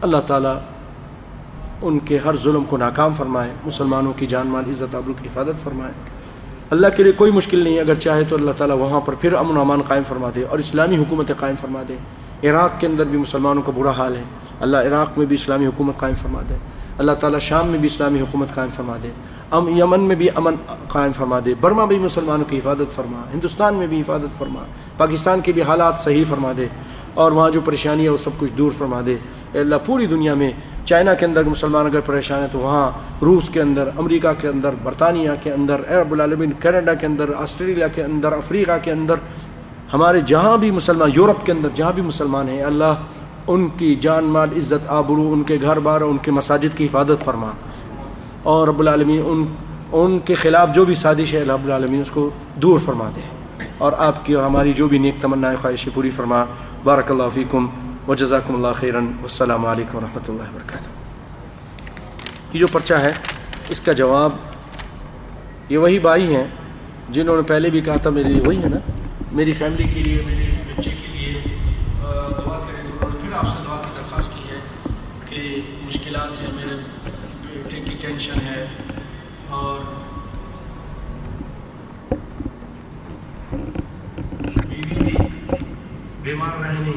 اللہ تعالیٰ ان کے ہر ظلم کو ناکام فرمائے، مسلمانوں کی جان مال عزت آبرو کی حفاظت فرمائے۔ اللہ کے لیے کوئی مشکل نہیں اگر چاہے تو اللہ تعالیٰ وہاں پر پھر امن و امان قائم فرما دے اور اسلامی حکومت قائم فرما دے۔ عراق کے اندر بھی مسلمانوں کا برا حال ہے۔ اللہ عراق میں بھی اسلامی حکومت قائم فرما دے۔ اللہ تعالیٰ شام میں بھی اسلامی حکومت قائم فرما دے۔ ام یمن میں بھی امن قائم فرما دے۔ برما بھی مسلمانوں کی حفاظت فرما۔ ہندوستان میں بھی حفاظت فرما۔ پاکستان کے بھی حالات صحیح فرما دے۔ اور وہاں جو پریشانی ہے وہ سب کچھ دور فرما دے۔ اے اللہ، پوری دنیا میں چائنا کے اندر مسلمان اگر پریشان ہیں تو وہاں روس کے اندر، امریکہ کے اندر، برطانیہ کے اندر، عرب العالمین، کینیڈا کے اندر، آسٹریلیا کے اندر، افریقہ کے اندر، ہمارے جہاں بھی مسلمان، یورپ کے اندر جہاں بھی مسلمان ہیں اللہ، ان کی جان، مال، عزت، آبرو، ان کے گھر بار، ان کے مساجد کی حفاظت فرما۔ اور رب العالمین، ان ان کے خلاف جو بھی سازش ہے رب العالمین، اس کو دور فرما دے۔ اور آپ کی اور ہماری جو بھی نیک تمنا خواہشیں پوری فرما۔ بارک اللہ فیکم۔ و جزاکم اللہ خیرن السلام علیکم و رحمۃ اللہ وبرکاتہ۔ یہ جو پرچہ ہے، اس کا جواب، یہ وہی بھائی ہیں جنہوں نے پہلے بھی کہا تھا میرے لیے، وہی ہے نا؟ میری فیملی کے لیے، میرے بچے کے لیے دعا کریں تو انہوں نے پھر آپ سے دعا کی درخواست کی ہے کہ مشکلات ہیں، میرے بیٹے کی ٹینشن ہے۔ اور بیوی بھی بیمار رہنے